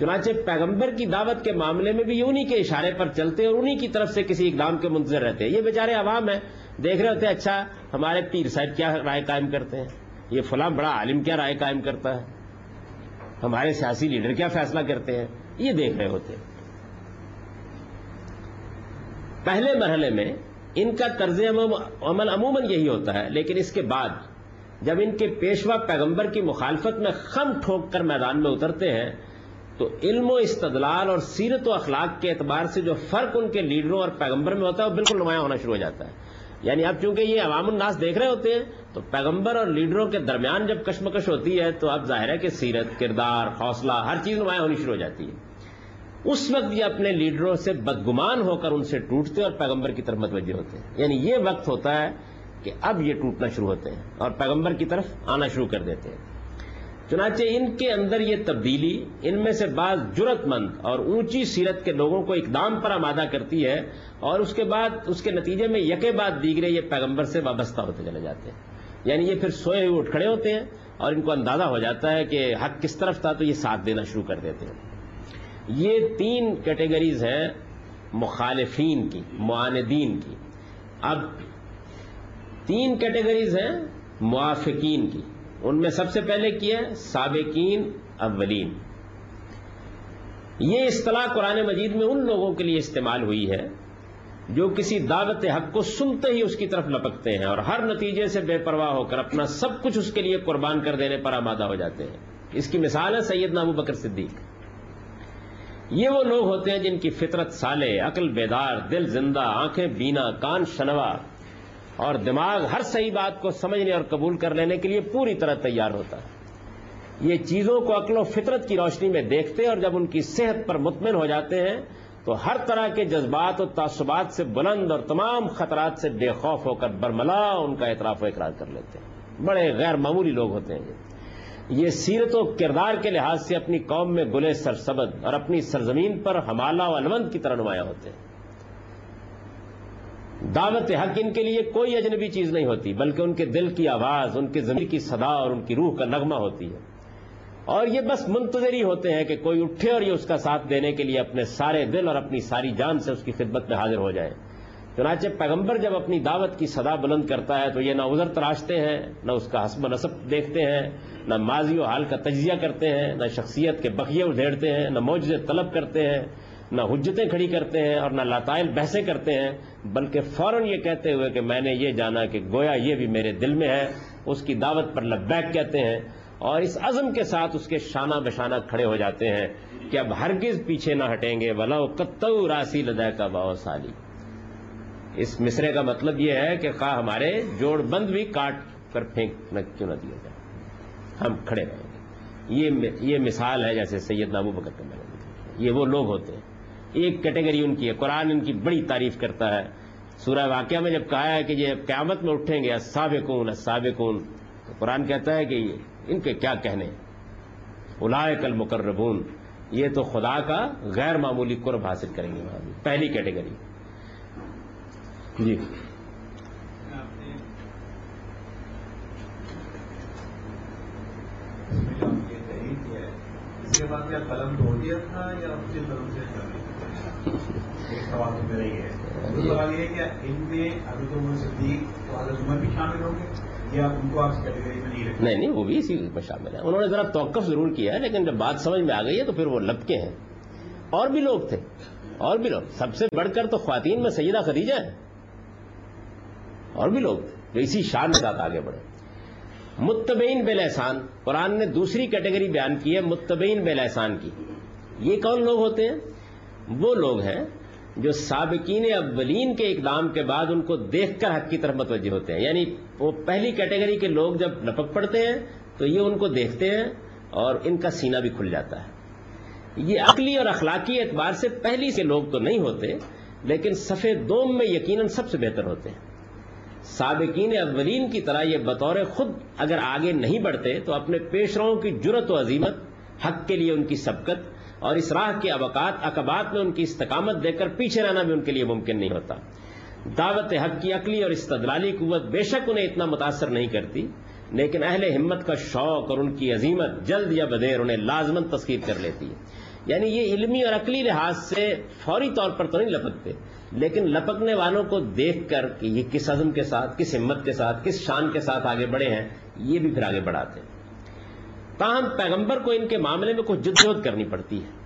چنانچہ پیغمبر کی دعوت کے معاملے میں بھی انہی کے اشارے پر چلتے اور انہی کی طرف سے کسی اقدام کے منتظر رہتے ہیں۔ یہ بیچارے عوام ہیں، دیکھ رہے ہوتے ہیں اچھا ہمارے پیر صاحب کیا رائے قائم کرتے ہیں؟ یہ فلاں بڑا عالم کیا رائے قائم کرتا ہے؟ ہمارے سیاسی لیڈر کیا فیصلہ کرتے ہیں؟ یہ دیکھ رہے ہوتے ہیں۔ پہلے مرحلے میں ان کا طرز عمل عموماً یہی ہوتا ہے، لیکن اس کے بعد جب ان کے پیشوا پیغمبر کی مخالفت میں خم ٹھوک کر میدان میں اترتے ہیں، تو علم و استدلال اور سیرت و اخلاق کے اعتبار سے جو فرق ان کے لیڈروں اور پیغمبر میں ہوتا ہے، وہ بالکل نمایاں ہونا شروع ہو جاتا ہے۔ یعنی اب چونکہ یہ عوام الناس دیکھ رہے ہوتے ہیں، تو پیغمبر اور لیڈروں کے درمیان جب کشمکش ہوتی ہے، تو اب ظاہر ہے کہ سیرت، کردار، حوصلہ، ہر چیز نمایاں ہونی شروع ہو جاتی ہے۔ اس وقت یہ اپنے لیڈروں سے بدگمان ہو کر ان سے ٹوٹتے اور پیغمبر کی طرف متوجہ ہوتے ہیں۔ یعنی یہ وقت ہوتا ہے کہ اب یہ ٹوٹنا شروع ہوتے ہیں اور پیغمبر کی طرف آنا شروع کر دیتے ہیں۔ چنانچہ ان کے اندر یہ تبدیلی، ان میں سے بعض جرت مند اور اونچی سیرت کے لوگوں کو اقدام پر آمادہ کرتی ہے اور اس کے بعد، اس کے نتیجے میں یکے بعد دیگرے یہ پیغمبر سے وابستہ ہوتے چلے جاتے ہیں۔ یعنی یہ پھر سوئے ہوئے اٹھ کھڑے ہوتے ہیں اور ان کو اندازہ ہو جاتا ہے کہ حق کس طرف تھا تو یہ ساتھ دینا شروع کر دیتے ہیں۔ یہ تین کیٹیگریز ہیں مخالفین کی، معاندین کی۔ اب تین کیٹیگریز ہیں موافقین کی۔ ان میں سب سے پہلے کیا ہے؟ سابقین اولین۔ یہ اصطلاح قرآن مجید میں ان لوگوں کے لیے استعمال ہوئی ہے جو کسی دعوت حق کو سنتے ہی اس کی طرف لپکتے ہیں اور ہر نتیجے سے بے پرواہ ہو کر اپنا سب کچھ اس کے لیے قربان کر دینے پر آمادہ ہو جاتے ہیں۔ اس کی مثال ہے سید نابو بکر صدیق۔ یہ وہ لوگ ہوتے ہیں جن کی فطرت سالے عقل بیدار، دل زندہ، آنکھیں بینا، کان شنوا اور دماغ ہر صحیح بات کو سمجھنے اور قبول کر لینے کے لیے پوری طرح تیار ہوتا ہے۔ یہ چیزوں کو عقل و فطرت کی روشنی میں دیکھتے اور جب ان کی صحت پر مطمئن ہو جاتے ہیں، تو ہر طرح کے جذبات اور تعصبات سے بلند اور تمام خطرات سے بے خوف ہو کر برملا ان کا اعتراف و اقرار کر لیتے ہیں۔ بڑے غیر معمولی لوگ ہوتے ہیں یہ۔ سیرت و کردار کے لحاظ سے اپنی قوم میں گلے سرسبد اور اپنی سرزمین پر حمالہ و الوند کی طرح نمایاں ہوتے ہیں۔ دعوت حق ان کے لیے کوئی اجنبی چیز نہیں ہوتی، بلکہ ان کے دل کی آواز، ان کے زمین کی صدا اور ان کی روح کا نغمہ ہوتی ہے۔ اور یہ بس منتظر ہی ہوتے ہیں کہ کوئی اٹھے اور یہ اس کا ساتھ دینے کے لیے اپنے سارے دل اور اپنی ساری جان سے اس کی خدمت میں حاضر ہو جائے۔ چنانچہ پیغمبر جب اپنی دعوت کی صدا بلند کرتا ہے تو یہ نہ ازر تراشتے ہیں، نہ اس کا حسب نصب دیکھتے ہیں، نہ ماضی و حال کا تجزیہ کرتے ہیں، نہ شخصیت کے بقیے ادھیڑتے ہیں، نہ موجے طلب کرتے ہیں۔ نہ حجتیں کھڑی کرتے ہیں اور نہ لاتائل بحثیں کرتے ہیں، بلکہ فوراً یہ کہتے ہوئے کہ میں نے یہ جانا کہ گویا یہ بھی میرے دل میں ہے، اس کی دعوت پر لبیک کہتے ہیں اور اس عزم کے ساتھ اس کے شانہ بشانہ کھڑے ہو جاتے ہیں کہ اب ہرگز پیچھے نہ ہٹیں گے ولا کتو راسی لدہ کا باؤ سالی اس مصرے کا مطلب یہ ہے کہ خواہ ہمارے جوڑ بند بھی کاٹ کر پھینک نہ کیوں نہ دیا جائے۔ ہم کھڑے رہیں گے۔ یہ مثال ہے جیسے سید نابو بکر کا میں۔ نے یہ وہ لوگ ہوتے ہیں۔ ایک کیٹیگری ان کی ہے۔ قرآن ان کی بڑی تعریف کرتا ہے۔ سورہ واقعہ میں جب کہا ہے کہ یہ قیامت میں اٹھیں گے سابقون سابقون تو قرآن کہتا ہے کہ ان کے کیا کہنے؟ الائے المقربون۔ یہ تو خدا کا غیر معمولی قرب حاصل کریں گے۔ وہاں پہلی کیٹیگری۔ جی۔ اس کے بعد کیا قلم توڑ دیا تھا یا اس کی طرف سے ایک سوال تو میرا ہے۔ سوال یہ ہے کہ ان میں عمر صدیق حضرت عمر بھی شامل ہوں گے یا ان کو آپ کیٹیگری میں نہیں نہیں نہیں، وہ بھی اسی میں شامل ہیں۔ انہوں نے ذرا توقف ضرور کیا ہے، لیکن جب بات سمجھ میں آ گئی ہے تو پھر وہ لپکے ہیں۔ اور بھی لوگ تھے، اور بھی لوگ۔ سب سے بڑھ کر تو خواتین میں سیدہ خدیجہ ہے اور بھی لوگ تھے جو اسی شان کے ساتھ آگے بڑھے۔ متبین بے لحسان، قرآن نے دوسری کیٹیگری بیان کی ہے متبین بے لحسان کی۔ یہ کون لوگ ہوتے ہیں؟ وہ لوگ ہیں جو سابقین اولین کے اقدام کے بعد ان کو دیکھ کر حق کی طرف متوجہ ہوتے ہیں۔ یعنی وہ پہلی کیٹیگری کے لوگ جب لپک پڑتے ہیں تو یہ ان کو دیکھتے ہیں اور ان کا سینہ بھی کھل جاتا ہے۔ یہ عقلی اور اخلاقی اعتبار سے پہلی سے لوگ تو نہیں ہوتے، لیکن سفید دوم میں یقیناً سب سے بہتر ہوتے ہیں۔ سابقین اولین کی طرح یہ بطور خود اگر آگے نہیں بڑھتے تو اپنے پیشراؤں کی جرت و عظیمت حق کے لیے ان کی سبقت اور اس راہ کے ابکات اقبات میں ان کی استقامت دے کر پیچھے رہنا بھی ان کے لیے ممکن نہیں ہوتا۔ دعوت حق کی عقلی اور استدلالی قوت بے شک انہیں اتنا متاثر نہیں کرتی، لیکن اہل ہمت کا شوق اور ان کی عظیمت جلد یا بدیر انہیں لازمن تسکیر کر لیتی ہے۔ یعنی یہ علمی اور عقلی لحاظ سے فوری طور پر تو نہیں لپکتے، لیکن لپکنے والوں کو دیکھ کر کہ یہ کس عزم کے ساتھ، کس ہمت کے ساتھ، کس شان کے ساتھ آگے بڑھے ہیں، یہ بھی پھر آگے بڑھاتے ہیں۔ تاہم پیغمبر کو ان کے معاملے میں کچھ جدوجہد کرنی پڑتی ہے۔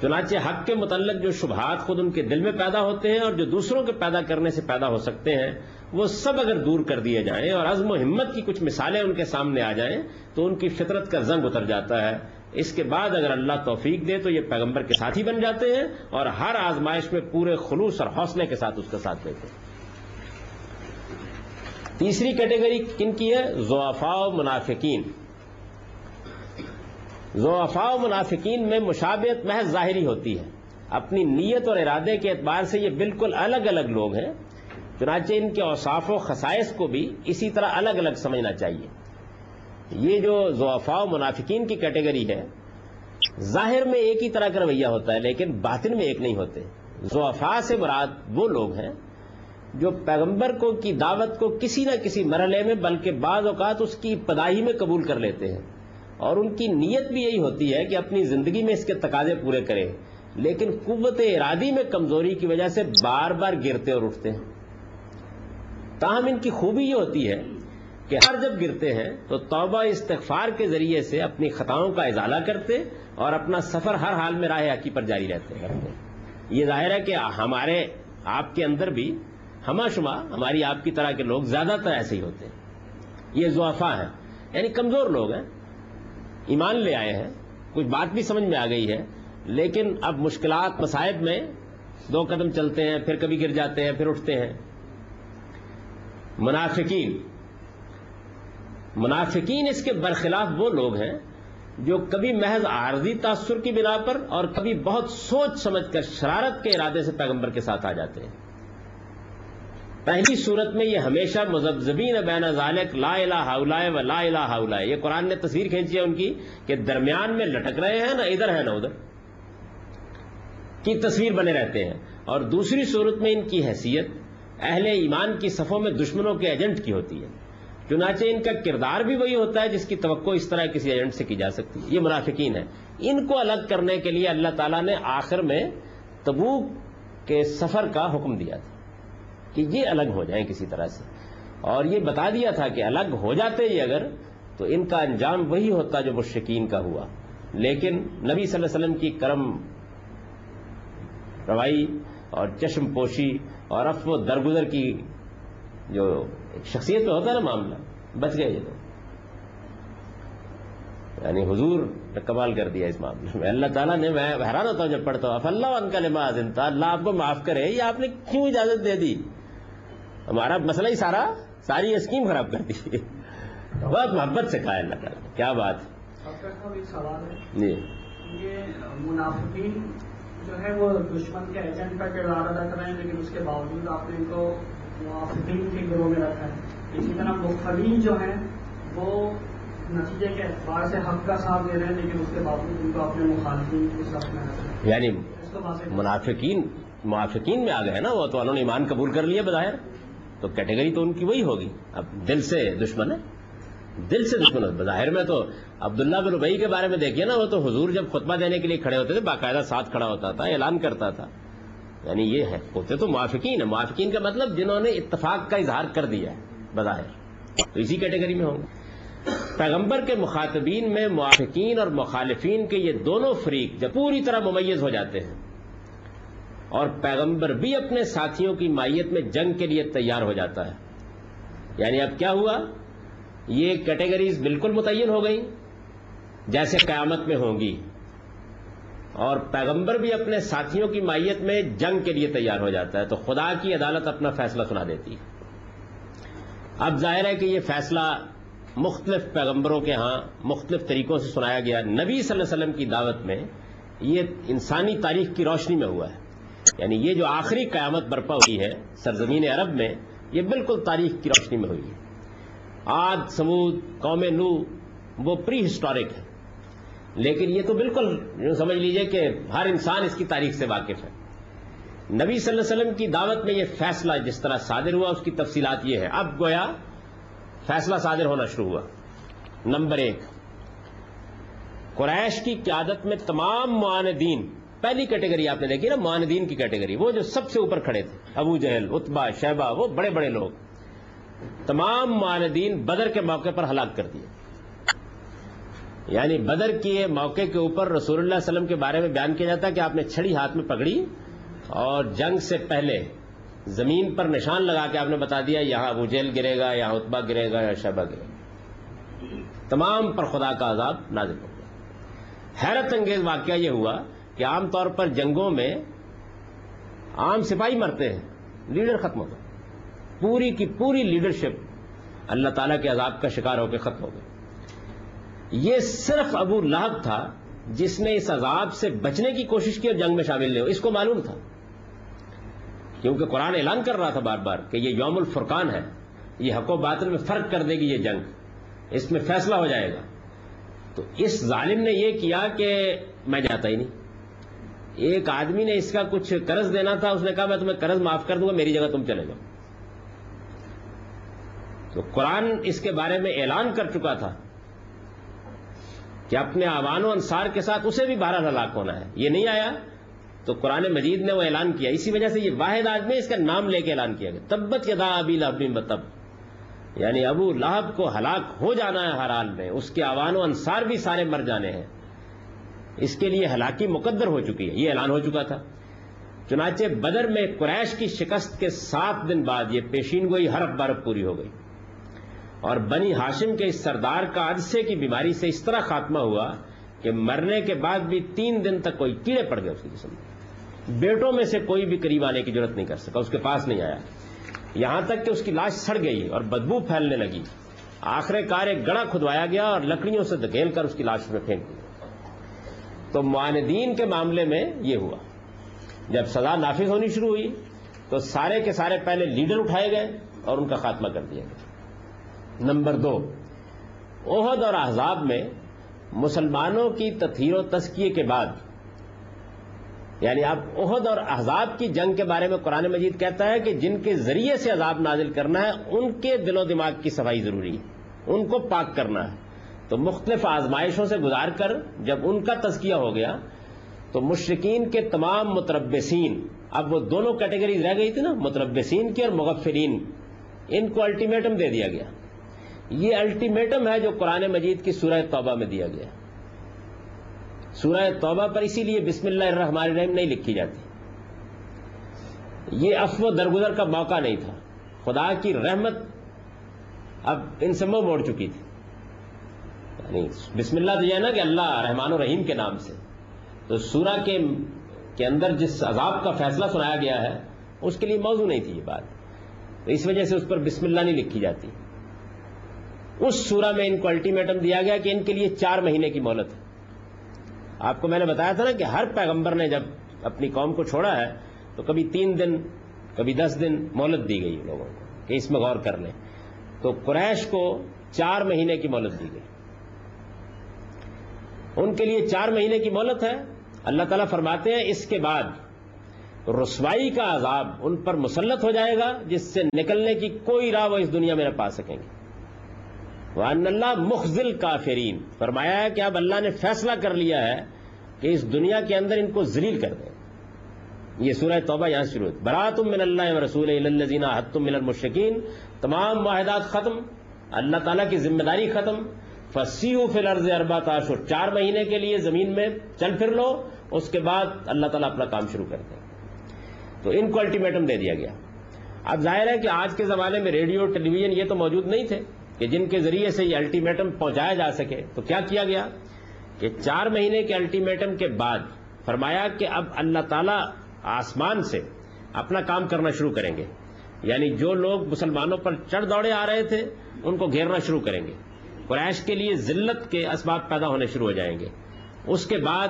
چنانچہ حق کے متعلق جو شبہات خود ان کے دل میں پیدا ہوتے ہیں اور جو دوسروں کے پیدا کرنے سے پیدا ہو سکتے ہیں، وہ سب اگر دور کر دیے جائیں اور عزم و ہمت کی کچھ مثالیں ان کے سامنے آ جائیں، تو ان کی فطرت کا زنگ اتر جاتا ہے۔ اس کے بعد اگر اللہ توفیق دے تو یہ پیغمبر کے ساتھی بن جاتے ہیں اور ہر آزمائش میں پورے خلوص اور حوصلے کے ساتھ اس کا ساتھ دیتے ہیں۔ تیسری کیٹیگری کن کی ہے؟ زوافا منافقین۔ ضعفاء و منافقین میں مشابہت محض ظاہری ہوتی ہے۔ اپنی نیت اور ارادے کے اعتبار سے یہ بالکل الگ الگ لوگ ہیں، چنانچہ ان کے اوصاف و خصائص کو بھی اسی طرح الگ الگ سمجھنا چاہیے۔ یہ جو ضعفاء و منافقین کی کیٹیگری ہے، ظاہر میں ایک ہی طرح کا رویہ ہوتا ہے، لیکن باطن میں ایک نہیں ہوتے۔ ضعفاء سے مراد وہ لوگ ہیں جو پیغمبر کو کی دعوت کو کسی نہ کسی مرحلے میں، بلکہ بعض اوقات اس کی پدائی میں قبول کر لیتے ہیں۔ اور ان کی نیت بھی یہی ہوتی ہے کہ اپنی زندگی میں اس کے تقاضے پورے کریں، لیکن قوت ارادی میں کمزوری کی وجہ سے بار بار گرتے اور اٹھتے ہیں۔ تاہم ان کی خوبی یہ ہوتی ہے کہ ہر جب گرتے ہیں تو توبہ استغفار کے ذریعے سے اپنی خطاؤں کا ازالہ کرتے اور اپنا سفر ہر حال میں راہ حقی پر جاری رہتے ہیں۔ یہ ظاہر ہے کہ ہمارے آپ کے اندر بھی ہما شما ہماری آپ کی طرح کے لوگ زیادہ تر ایسے ہی ہوتے ہیں۔ یہ زوافا ہیں یعنی کمزور لوگ ہیں۔ ایمان لے آئے ہیں کچھ بات بھی سمجھ میں آ گئی ہے، لیکن اب مشکلات مصائب میں دو قدم چلتے ہیں، پھر کبھی گر جاتے ہیں، پھر اٹھتے ہیں۔ منافقین منافقین اس کے برخلاف وہ لوگ ہیں جو کبھی محض عارضی تاثر کی بنا پر اور کبھی بہت سوچ سمجھ کر شرارت کے ارادے سے پیغمبر کے ساتھ آ جاتے ہیں۔ پہلی صورت میں یہ ہمیشہ مذبذبین بین ذالک لا الہ الا و لا الہ الا یہ قرآن نے تصویر کھینچی ہے ان کی کہ درمیان میں لٹک رہے ہیں نہ ادھر ہے نہ ادھر کی تصویر بنے رہتے ہیں۔ اور دوسری صورت میں ان کی حیثیت اہل ایمان کی صفوں میں دشمنوں کے ایجنٹ کی ہوتی ہے۔ چنانچہ ان کا کردار بھی وہی ہوتا ہے جس کی توقع اس طرح کسی ایجنٹ سے کی جا سکتی ہے۔ یہ منافقین ہے ان کو الگ کرنے کے لیے اللہ تعالیٰ نے آخر میں تبوک کے سفر کا حکم دیا تھا۔ کہ یہ الگ ہو جائیں کسی طرح سے۔ اور یہ بتا دیا تھا کہ الگ ہو جاتے ہی اگر، تو ان کا انجام وہی ہوتا جو مشرقین کا ہوا۔ لیکن نبی صلی اللہ علیہ وسلم کی کرم روائی اور چشم پوشی اور افو و درگزر کی جو شخصیت میں ہوتا ہے نا معاملہ، بچ گئے یہ تو۔ یعنی حضور نے کمال کر دیا اس معاملے میں۔ اللہ تعالیٰ نے، میں حیران ہوتا ہوں جب پڑھتا ہوں اف اللہ ان کا لماز اللہ آپ کو معاف کرے، یہ آپ نے کیوں اجازت دے دی؟ ہمارا مسئلہ ہی سارا ساری اسکیم خراب کر دی۔ بہت محبت سے کہا اللہ تعالیٰ۔ کیا بات۔ جی۔ یہ منافقین جو ہے وہ دشمن کے ایجنٹ کا کردار ادا کر رہے ہیں لیکن اس کے باوجود آپ نے ان کو منافقین کے گروہ میں رکھا ہے۔ اسی طرح مختلف جو ہیں وہ نتیجے کے اعتبار سے حق کا ساتھ دے رہے ہیں لیکن اس کے باوجود ان کو اپنے مخالفین کی صف میں رکھا ہے۔ یعنی منافقین منافقین میں آ گئے نا وہ تو انہوں نے ایمان قبول کر لیا بظاہر۔ تو کیٹیگری تو ان کی وہی ہوگی۔ اب دل سے دشمن ہے۔ دل سے دشمن ہے۔ بظاہر میں تو عبداللہ بن ابئی کے بارے میں دیکھیے نا، وہ تو حضور جب خطبہ دینے کے لیے کھڑے ہوتے تھے، باقاعدہ ساتھ کھڑا ہوتا تھا، اعلان کرتا تھا۔ یعنی یہ ہے، ہوتے تو موافقین ہیں۔ موافقین کا مطلب جنہوں نے اتفاق کا اظہار کر دیا ہے، بظاہر۔ تو اسی کیٹیگری میں ہوں۔ گے پیغمبر کے مخاطبین میں موافقین اور مخالفین کے یہ دونوں فریق جب پوری طرح ممیز ہو جاتے ہیں۔ اور پیغمبر بھی اپنے ساتھیوں کی مائیت میں جنگ کے لیے تیار ہو جاتا ہے۔ یعنی اب کیا ہوا؟ یہ کیٹیگریز بالکل متعین ہو گئی جیسے قیامت میں ہوں گی۔ اور پیغمبر بھی اپنے ساتھیوں کی مائیت میں جنگ کے لیے تیار ہو جاتا ہے، تو خدا کی عدالت اپنا فیصلہ سنا دیتی۔ ہے اب ظاہر ہے کہ یہ فیصلہ مختلف پیغمبروں کے ہاں مختلف طریقوں سے سنایا گیا۔ نبی صلی اللہ علیہ وسلم کی دعوت میں یہ انسانی تاریخ کی روشنی میں ہوا ہے۔ یعنی یہ جو آخری قیامت برپا ہوئی ہے سرزمین عرب میں، یہ بالکل تاریخ کی روشنی میں ہوئی ہے۔ آج سمود، قوم نو، وہ پری ہسٹورک ہے لیکن یہ تو بالکل سمجھ لیجیے کہ ہر انسان اس کی تاریخ سے واقف ہے۔ نبی صلی اللہ علیہ وسلم کی دعوت میں یہ فیصلہ جس طرح صادر ہوا، اس کی تفصیلات یہ ہے اب گویا فیصلہ صادر ہونا شروع ہوا۔ نمبر ایک، قریش کی قیادت میں تمام معاندین پہلی کیٹیگری آپ نے دیکھی نا، معاندین کی کیٹیگری۔ وہ جو سب سے اوپر کھڑے تھے، ابو جہل اتبا شہبہ، وہ بڑے بڑے لوگ۔ تمام معاندین بدر کے موقع پر ہلاک کر دیے۔ یعنی بدر کے موقع کے اوپر رسول اللہ علیہ وسلم کے بارے میں بیان کیا جاتا ہے کہ آپ نے چھڑی ہاتھ میں پکڑی اور جنگ سے پہلے زمین پر نشان لگا کے آپ نے بتا دیا، یہاں ابو جیل گرے گا، یہاں اتبا گرے گا یا شہبہ گرے گا۔ تمام پر خدا کا عذاب نازل ہو گیا۔ حیرت انگیز واقعہ یہ ہوا کہ عام طور پر جنگوں میں عام سپاہی مرتے ہیں، لیڈر ختم ہوتا پوری کی پوری لیڈرشپ اللہ تعالیٰ کے عذاب کا شکار ہو کے ختم ہو گئی۔ یہ صرف ابو لہب تھا جس نے اس عذاب سے بچنے کی کوشش کی اور جنگ میں شامل نہیں ہو۔ اس کو معلوم تھا۔ کیونکہ قرآن اعلان کر رہا تھا بار بار کہ یہ یوم الفرقان ہے، یہ حق و باطل میں فرق کر دے گی یہ جنگ۔ اس میں فیصلہ ہو جائے گا۔ تو اس ظالم نے یہ کیا کہ میں جاتا ہی نہیں۔ ایک آدمی نے اس کا کچھ قرض دینا تھا، اس نے کہا، میں تمہیں قرض معاف کر دوں گا، میری جگہ تم چلے جاؤ۔ تو قرآن اس کے بارے میں اعلان کر چکا تھا کہ اپنے آوان و انصار کے ساتھ اسے بھی بارہ ہلاک ہونا ہے۔ یہ نہیں آیا، تو قرآن مجید نے وہ اعلان کیا۔ اسی وجہ سے یہ واحد آدمی اس کا نام لے کے اعلان کیا گیا۔ تبت یدا ابی لہب بتب یعنی ابو لہب کو ہلاک ہو جانا ہے ہر حال میں۔ اس کے آوان و انصار بھی سارے مر جانے ہیں۔ اس کے لیے ہلاکی مقدر ہو چکی ہے، یہ اعلان ہو چکا تھا۔ چنانچہ بدر میں قریش کی شکست کے سات دن بعد یہ پیشین گوئی حرف برف پوری ہو گئی۔ اور بنی ہاشم کے اس سردار کا عدسے کی بیماری سے اس طرح خاتمہ ہوا کہ مرنے کے بعد بھی تین دن تک کوئی کیڑے پڑ گئے اس کی جسم میں۔ بیٹوں میں سے کوئی بھی قریب آنے کی ضرورت نہیں کر سکا، اس کے پاس نہیں آیا۔ یہاں تک کہ اس کی لاش سڑ گئی اور بدبو پھیلنے لگی۔ آخر کار ایک گڑا کھدوایا گیا اور لکڑیوں سے دھکیل کر اس کی لاش میں پھینک دی تو معاندین کے معاملے میں یہ ہوا۔ جب سزا نافذ ہونی شروع ہوئی تو سارے کے سارے پہلے لیڈر اٹھائے گئے اور ان کا خاتمہ کر دیا گیا۔ نمبر دو، عہد اور احزاب میں مسلمانوں کی تطہیر و تسکیے کے بعد یعنی اب عہد اور احزاب کی جنگ کے بارے میں قرآن مجید کہتا ہے کہ جن کے ذریعے سے عذاب نازل کرنا ہے، ان کے دل و دماغ کی صفائی ضروری ہے، ان کو پاک کرنا ہے۔ تو مختلف آزمائشوں سے گزار کر جب ان کا تزکیہ ہو گیا تو مشرقین کے تمام متربسین اب وہ دونوں کیٹیگریز رہ گئی تھی نا متربسین کی اور مغفرین، ان کو الٹیمیٹم دے دیا گیا۔ یہ الٹیمیٹم ہے جو قرآن مجید کی سورہ توبہ میں دیا گیا۔ سورہ توبہ پر اسی لیے بسم اللہ الرحمن الرحیم نہیں لکھی جاتی۔ یہ افو درگزر کا موقع نہیں تھا۔ خدا کی رحمت اب ان سے منہ موڑ چکی تھی۔ یعنی بسم اللہ تو یہ نا کہ اللہ رحمان و رحیم کے نام سے. تو سورہ کے کے اندر جس عذاب کا فیصلہ سنایا گیا ہے، اس کے لیے موضوع نہیں تھی یہ بات. تو اس وجہ سے اس پر بسم اللہ نہیں لکھی جاتی. اس سورہ میں ان کو الٹیمیٹم دیا گیا کہ ان کے لیے چار مہینے کی مہلت ہے. آپ کو میں نے بتایا تھا نا کہ ہر پیغمبر نے جب اپنی قوم کو چھوڑا ہے، تو کبھی تین دن، کبھی دس دن مہلت دی گئی لوگوں کو کہ اس میں غور کر لیں. تو قریش کو چار مہینے کی مہلت دی گئی. ان کے لیے چار مہینے کی مہلت ہے۔ اللہ تعالیٰ فرماتے ہیں، اس کے بعد رسوائی کا عذاب ان پر مسلط ہو جائے گا، جس سے نکلنے کی کوئی راہ وہ اس دنیا میں نہ پا سکیں گے۔ وان اللہ مخزل کافرین فرمایا ہے کہ اب اللہ نے فیصلہ کر لیا ہے کہ اس دنیا کے اندر ان کو ذلیل کر دیں۔ یہ سورہ توبہ یہاں شروع ہے۔ براتم من اللہ رسول الزینہ حتم من المشکین تمام معاہدات ختم۔ اللہ تعالیٰ کی ذمہ داری ختم۔ فسیو فی الارض اربا تاشر چار مہینے کے لیے زمین میں چل پھر لو، اس کے بعد اللہ تعالیٰ اپنا کام شروع کر دیں تو ان کو الٹیمیٹم دے دیا گیا۔ اب ظاہر ہے کہ آج کے زمانے میں ریڈیو ٹیلی ویژن یہ تو موجود نہیں تھے کہ جن کے ذریعے سے یہ الٹیمیٹم پہنچایا جا سکے۔ تو کیا کیا گیا؟ کہ چار مہینے کے الٹیمیٹم کے بعد فرمایا کہ اب اللہ تعالیٰ آسمان سے اپنا کام کرنا شروع کریں گے۔ یعنی جو لوگ مسلمانوں پر چڑھ دوڑے آ رہے تھے، ان کو گھیرنا شروع کریں گے۔ قریش کے لیے ذلت کے اسباب پیدا ہونے شروع ہو جائیں گے۔ اس کے بعد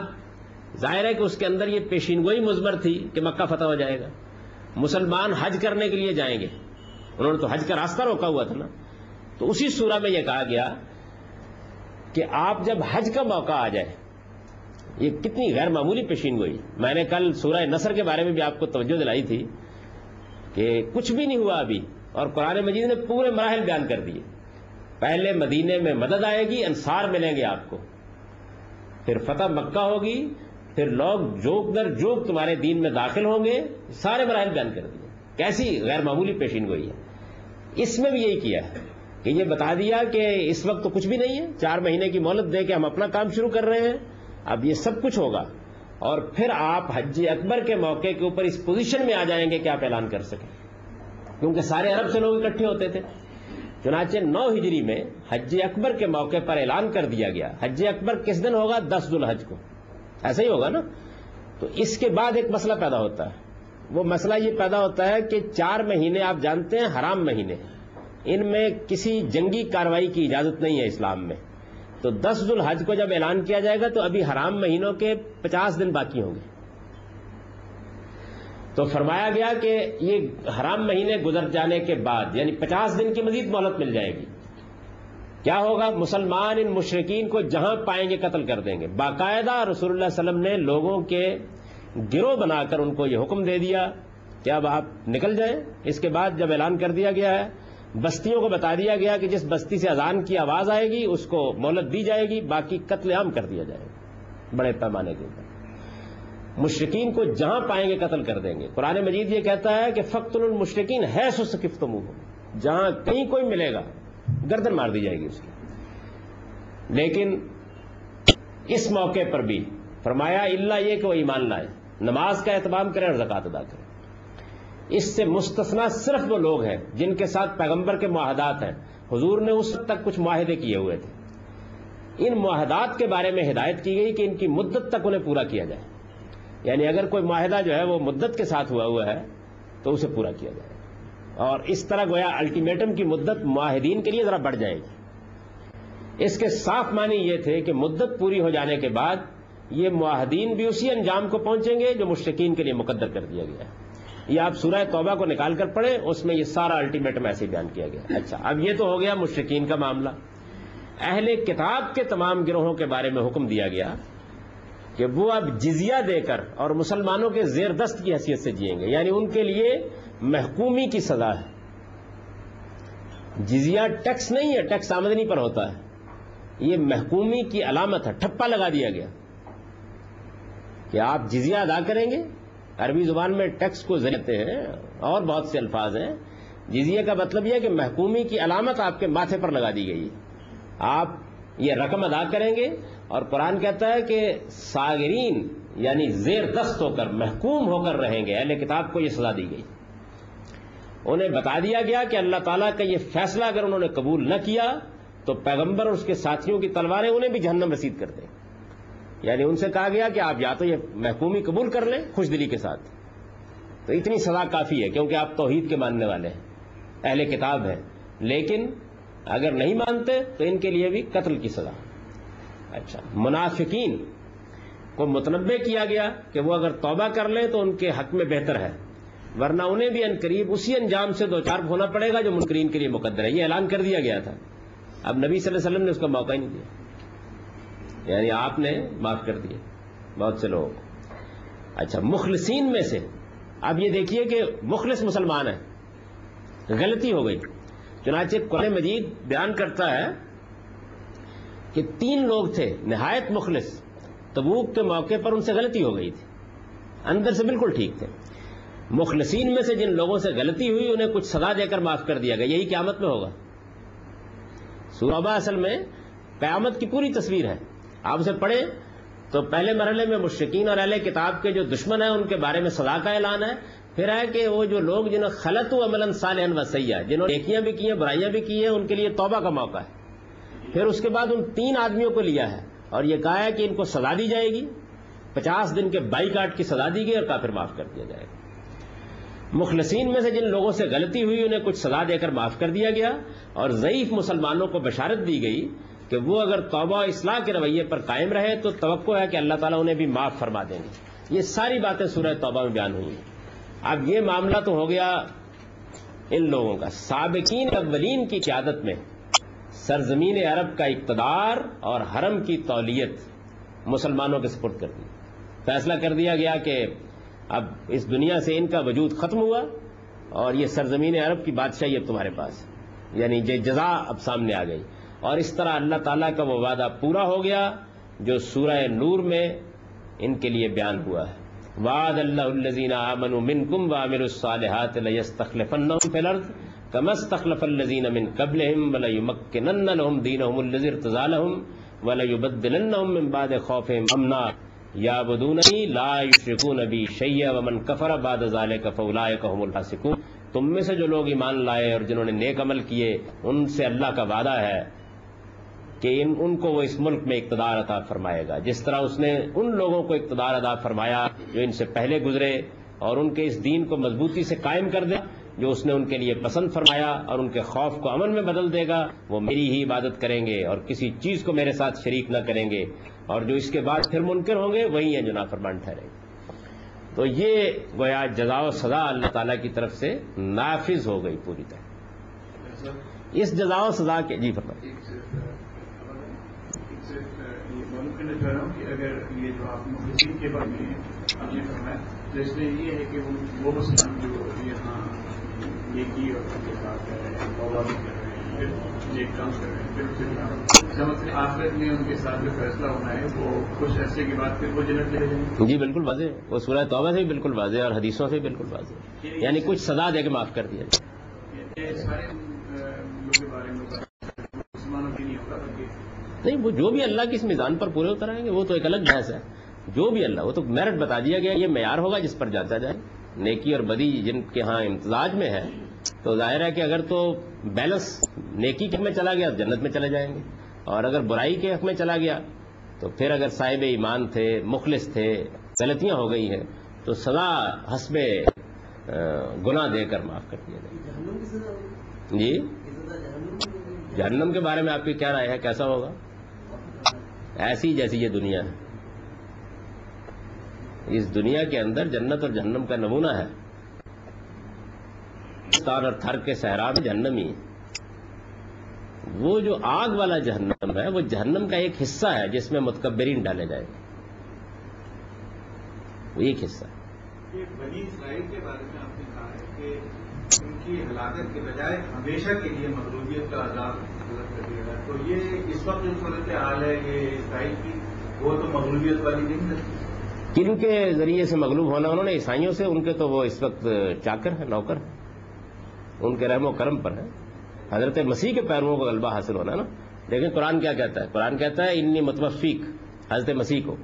ظاہر ہے کہ اس کے اندر یہ پیشین گوئی مزمر تھی کہ مکہ فتح ہو جائے گا۔ مسلمان حج کرنے کے لیے جائیں گے۔ انہوں نے تو حج کا راستہ روکا ہوا تھا نا۔ تو اسی سورہ میں یہ کہا گیا کہ آپ جب حج کا موقع آ جائے، یہ کتنی غیر معمولی پیشین گوئی۔ میں نے کل سورہ نصر کے بارے میں بھی آپ کو توجہ دلائی تھی کہ کچھ بھی نہیں ہوا ابھی اور قرآن مجید نے پورے مراحل بیان کر دیے۔ پہلے مدینے میں مدد آئے گی، انصار ملیں گے آپ کو۔ پھر فتح مکہ ہوگی، پھر لوگ جوک در جوک تمہارے دین میں داخل ہوں گے، سارے مراحل بیان کر دیے۔ کیسی غیر معمولی پیشین گوئی ہے۔ اس میں بھی یہی کیا ہے کہ یہ بتا دیا کہ اس وقت تو کچھ بھی نہیں ہے، چار مہینے کی مہلت دے کے ہم اپنا کام شروع کر رہے ہیں، اب یہ سب کچھ ہوگا۔ اور پھر آپ حج اکبر کے موقع کے اوپر اس پوزیشن میں آ جائیں گے کہ آپ اعلان کر سکیں۔ کیونکہ سارے عرب سے لوگ اکٹھے ہوتے تھے۔ چنانچہ نو ہجری میں حج اکبر کے موقع پر اعلان کر دیا گیا۔ حج اکبر کس دن ہوگا؟ دس الحج کو۔ ایسا ہی ہوگا نا؟ تو اس کے بعد ایک مسئلہ پیدا ہوتا ہے۔ وہ مسئلہ یہ پیدا ہوتا ہے کہ چار مہینے آپ جانتے ہیں، حرام مہینے۔ ان میں کسی جنگی کاروائی کی اجازت نہیں ہے اسلام میں۔ تو دس الحج کو جب اعلان کیا جائے گا تو ابھی حرام مہینوں کے پچاس دن باقی ہوں گے۔ تو فرمایا گیا کہ یہ حرام مہینے گزر جانے کے بعد یعنی پچاس دن کی مزید مہلت مل جائے گی۔ کیا ہوگا؟ مسلمان ان مشرقین کو جہاں پائیں گے قتل کر دیں گے۔ باقاعدہ رسول اللہ علیہ وسلم نے لوگوں کے گروہ بنا کر ان کو یہ حکم دے دیا کہ اب آپ نکل جائیں۔ اس کے بعد جب اعلان کر دیا گیا ہے، بستیوں کو بتا دیا گیا کہ جس بستی سے اذان کی آواز آئے گی، اس کو مہلت دی جائے گی، باقی قتل عام کر دیا جائے گا۔ بڑے پیمانے کے اوپر۔ مشرقین کو جہاں پائیں گے قتل کر دیں گے۔ قرآن مجید یہ کہتا ہے کہ فخت المشرقین ہے سکفت منہ جہاں کہیں کوئی ملے گا، گردن مار دی جائے گی اس کی۔ لیکن اس موقع پر بھی فرمایا اللہ یہ کہ وہ ایمان لائے، نماز کا اہتمام کریں اور زکات ادا کریں اس سے مستثنا صرف وہ لوگ ہیں جن کے ساتھ پیغمبر کے معاہدات ہیں۔ حضور نے اس تک کچھ معاہدے کیے ہوئے تھے۔ ان معاہدات کے بارے میں ہدایت کی گئی کہ ان کی مدت تک انہیں پورا کیا جائے۔ یعنی اگر کوئی معاہدہ جو ہے وہ مدت کے ساتھ ہوا ہوا ہے، تو اسے پورا کیا جائے اور اس طرح گویا الٹیمیٹم کی مدت معاہدین کے لیے ذرا بڑھ جائے گی۔ اس کے صاف معنی یہ تھے کہ مدت پوری ہو جانے کے بعد یہ معاہدین بھی اسی انجام کو پہنچیں گے جو مشرقین کے لیے مقدر کر دیا گیا ہے۔ یہ آپ سورہ توبہ کو نکال کر پڑھیں، اس میں یہ سارا الٹیمیٹم ایسے بیان کیا گیا اچھا اب یہ تو ہو گیا مشرقین کا معاملہ۔ اہل کتاب کے تمام گروہوں کے بارے میں حکم دیا گیا۔ کہ وہ اب جزیہ دے کر اور مسلمانوں کے زیر دست کی حیثیت سے جئیں گے۔ یعنی ان کے لیے محکومی کی سزا ہے۔ جزیہ ٹیکس نہیں ہے، ٹیکس آمدنی پر ہوتا ہے۔ یہ محکومی کی علامت ہے، ٹھپا لگا دیا گیا۔ کہ آپ جزیہ ادا کریں گے، عربی زبان میں ٹیکس کو ذریعتے ہیں، اور بہت سے الفاظ ہیں۔ جزیہ کا مطلب یہ کہ محکومی کی علامت آپ کے ماتھے پر لگا دی گئی ہے۔ آپ یہ رقم ادا کریں گے اور قرآن کہتا ہے کہ ساگرین یعنی زیر دست ہو کر، محکوم ہو کر رہیں گے، اہل کتاب کو یہ سزا دی گئی۔ انہیں بتا دیا گیا کہ اللہ تعالیٰ کا یہ فیصلہ اگر انہوں نے قبول نہ کیا، تو پیغمبر اور اس کے ساتھیوں کی تلواریں انہیں بھی جہنم رسید کر دیں۔ یعنی ان سے کہا گیا کہ آپ یا تو یہ محکومی قبول کر لیں خوش دلی کے ساتھ۔ تو اتنی سزا کافی ہے کیونکہ آپ توحید کے ماننے والے ہیں، اہل کتاب ہیں۔ لیکن اگر نہیں مانتے تو ان کے لیے بھی قتل کی سزا۔ اچھا منافقین کو متنوع کیا گیا کہ وہ اگر توبہ کر لیں تو ان کے حق میں بہتر ہے، ورنہ انہیں بھی ان قریب اسی انجام سے دو چار ہونا پڑے گا جو منکرین کے لیے مقدر ہے۔ یہ اعلان کر دیا گیا تھا۔ اب نبی صلی اللہ علیہ وسلم نے اس کا موقع ہی نہیں دیا۔ یعنی آپ نے معاف کر دیے بہت سے لوگوں کو۔ اچھا مخلصین میں سے اب یہ دیکھیے کہ مخلص مسلمان ہے غلطی ہو گئی۔ چنانچہ قرآن مجید بیان کرتا ہے کہ تین لوگ تھے، نہایت مخلص، تبوک کے موقع پر ان سے غلطی ہو گئی تھی۔ اندر سے بالکل ٹھیک تھے۔ مخلصین میں سے جن لوگوں سے غلطی ہوئی، انہیں کچھ سزا دے کر معاف کر دیا گیا۔ یہی قیامت میں ہوگا۔ سوربہ اصل میں قیامت کی پوری تصویر ہے۔ آپ اسے پڑھیں تو پہلے مرحلے میں مشرقین اور اہل کتاب کے جو دشمن ہیں، ان کے بارے میں سزا کا اعلان ہے۔ پھر ہے کہ وہ جو لوگ جنہوں خلط و عمل صالح و سیاح جنہوں نے نیکیاں بھی کی ہیں، برائیاں بھی کی ہیں، ان کے لیے توبہ کا موقع ہے۔ پھر اس کے بعد ان تین آدمیوں کو لیا ہے۔ اور یہ کہا ہے کہ ان کو سزا دی جائے گی۔ پچاس دن کے بائی کاٹ کی سزا دی گئی اور کافر معاف کر دیا جائے گا۔ مخلصین میں سے جن لوگوں سے غلطی ہوئی، انہیں کچھ سزا دے کر معاف کر دیا گیا۔ اور ضعیف مسلمانوں کو بشارت دی گئی کہ وہ اگر توبہ و اصلاح کے رویے پر قائم رہے تو توقع ہے کہ اللہ تعالیٰ انہیں بھی معاف فرما دیں گے۔ یہ ساری باتیں سورہ توبہ میں بیان ہوئی ہیں۔ اب یہ معاملہ تو ہو گیا ان لوگوں کا۔ سابقین اولین کی قیادت میں سرزمین عرب کا اقتدار اور حرم کی تولیت مسلمانوں کے سپرد کر دی۔ فیصلہ کر دیا گیا کہ اب اس دنیا سے ان کا وجود ختم ہوا اور یہ سرزمین عرب کی بادشاہی اب تمہارے پاس یعنی یہ جزا اب سامنے آ گئی۔ اور اس طرح اللہ تعالیٰ کا وہ وعدہ پورا ہو گیا جو سورہ نور میں ان کے لیے بیان ہوا ہے۔ وعد اللہ الزین امن من کم وامر الصالحات ليستخلفنهم في الارض كما استخلف الذين من قبلهم وليمكنن لهم دينهم الذي ارتضى لهم وليبدلنهم من بعد خوفهم امنا يعبدونني لا يشركون بي شيئا ومن كفر بعد ذلك فاولئك هم الفاسقون تم میں سے جو لوگ ایمان لائے اور جنہوں نے نیک عمل کیے، ان سے اللہ کا وعدہ ہے۔ کہ ان ان کو وہ اس ملک میں اقتدار عطا فرمائے گا۔ جس طرح اس نے ان لوگوں کو اقتدار ادا فرمایا جو ان سے پہلے گزرے اور ان کے اس دین کو مضبوطی سے قائم کر دے، جو اس نے ان کے لیے پسند فرمایا اور ان کے خوف کو امن میں بدل دے گا، وہ میری ہی عبادت کریں گے اور کسی چیز کو میرے ساتھ شریک نہ کریں گے۔ اور جو اس کے بعد پھر منکر ہوں گے وہی ہیں جو نافرمان ٹھہریں گے۔ تو یہ گویا جزا و سزا اللہ تعالیٰ کی طرف سے نافذ ہو گئی پوری طرح۔ اس جزا و سزا کے جی فرمائیے ایک صرف ایک صرف یہ کرنا چاہ رہا ہوں کہ اگر یہ جو آپ مخلصین کے بارے میں آپ نے فرمایا تو اس میں یہ ہے کہ وہ مسلمان جو یہاں نیکی اور ان کے ساتھ توبہ بھی کر رہے ہیں پھر نیک کام کر رہے ہیں پھر اسے اس کا مطلب آخرت میں ان کے ساتھ جو فیصلہ ہونا ہے وہ کچھ عرصے کے بعد پھر وہ جنت چلے جائیں گے جی بالکل واضح۔ وہ سورہ توبہ سے بھی بالکل واضح اور حدیثوں سے بھی بالکل واضح یعنی کچھ سزا دے کے معاف کر دیا جائے۔ یہ سارے لوگوں کے بارے میں مسلمانوں کی نہیں ہوگا بلکہ نہیں وہ جو بھی اللہ کی اس میزان پر پورے اتر آئیں گے وہ تو ایک الگ بحث ہے۔ جو بھی اللہ وہ تو میرٹ بتا دیا گیا یہ معیار ہوگا جس پر جاتا جائے۔ نیکی اور بدی جن کے ہاں امتزاج میں ہے تو ظاہر ہے کہ اگر تو بیلنس نیکی کے حق میں چلا گیا تو جنت میں چلے جائیں گے۔ اور اگر برائی کے حق میں چلا گیا تو پھر اگر صاحب ایمان تھے مخلص تھے غلطیاں ہو گئی ہیں تو سزا حسب گناہ دے کر معاف کر دیا جائے۔ جی؟ جہنم کے بارے میں آپ کی کیا رائے ہے؟ کیسا ہوگا؟ ایسی جیسی یہ دنیا ہے۔ اس دنیا کے اندر جنت اور جہنم کا نمونہ ہے۔ پاکستان اور تھر کے صحرا میں جہنم ہی ہے۔ وہ جو آگ والا جہنم ہے، وہ جہنم کا ایک حصہ ہے جس میں متکبرین ڈالے جائیں گے۔ وہ ایک حصہ ہے۔ بنی اسرائیل کے بارے میں آپ نے کہا ہے کہ ان کی ہلاکت کے بجائے ہمیشہ کے لیے مغلوبیت کا عذاب مطلب کر دیا گیا تو یہ اس وقت جو صورت حال ہے یہ اسرائیل کی، وہ تو مغلوبیت والی نہیں ہے کن کے ذریعے سے مغلوب ہونا؟ انہوں نے عیسائیوں سے، ان کے تو وہ اس وقت چاکر ہیں، نوکر ہیں۔ ان کے رحم و کرم پر ہے حضرت مسیح کے پیرووں کو غلبہ حاصل ہونا ہے نا؟ لیکن قرآن کیا کہتا ہے۔ قرآن کہتا ہے، انی متوفیق حضرت مسیح کو۔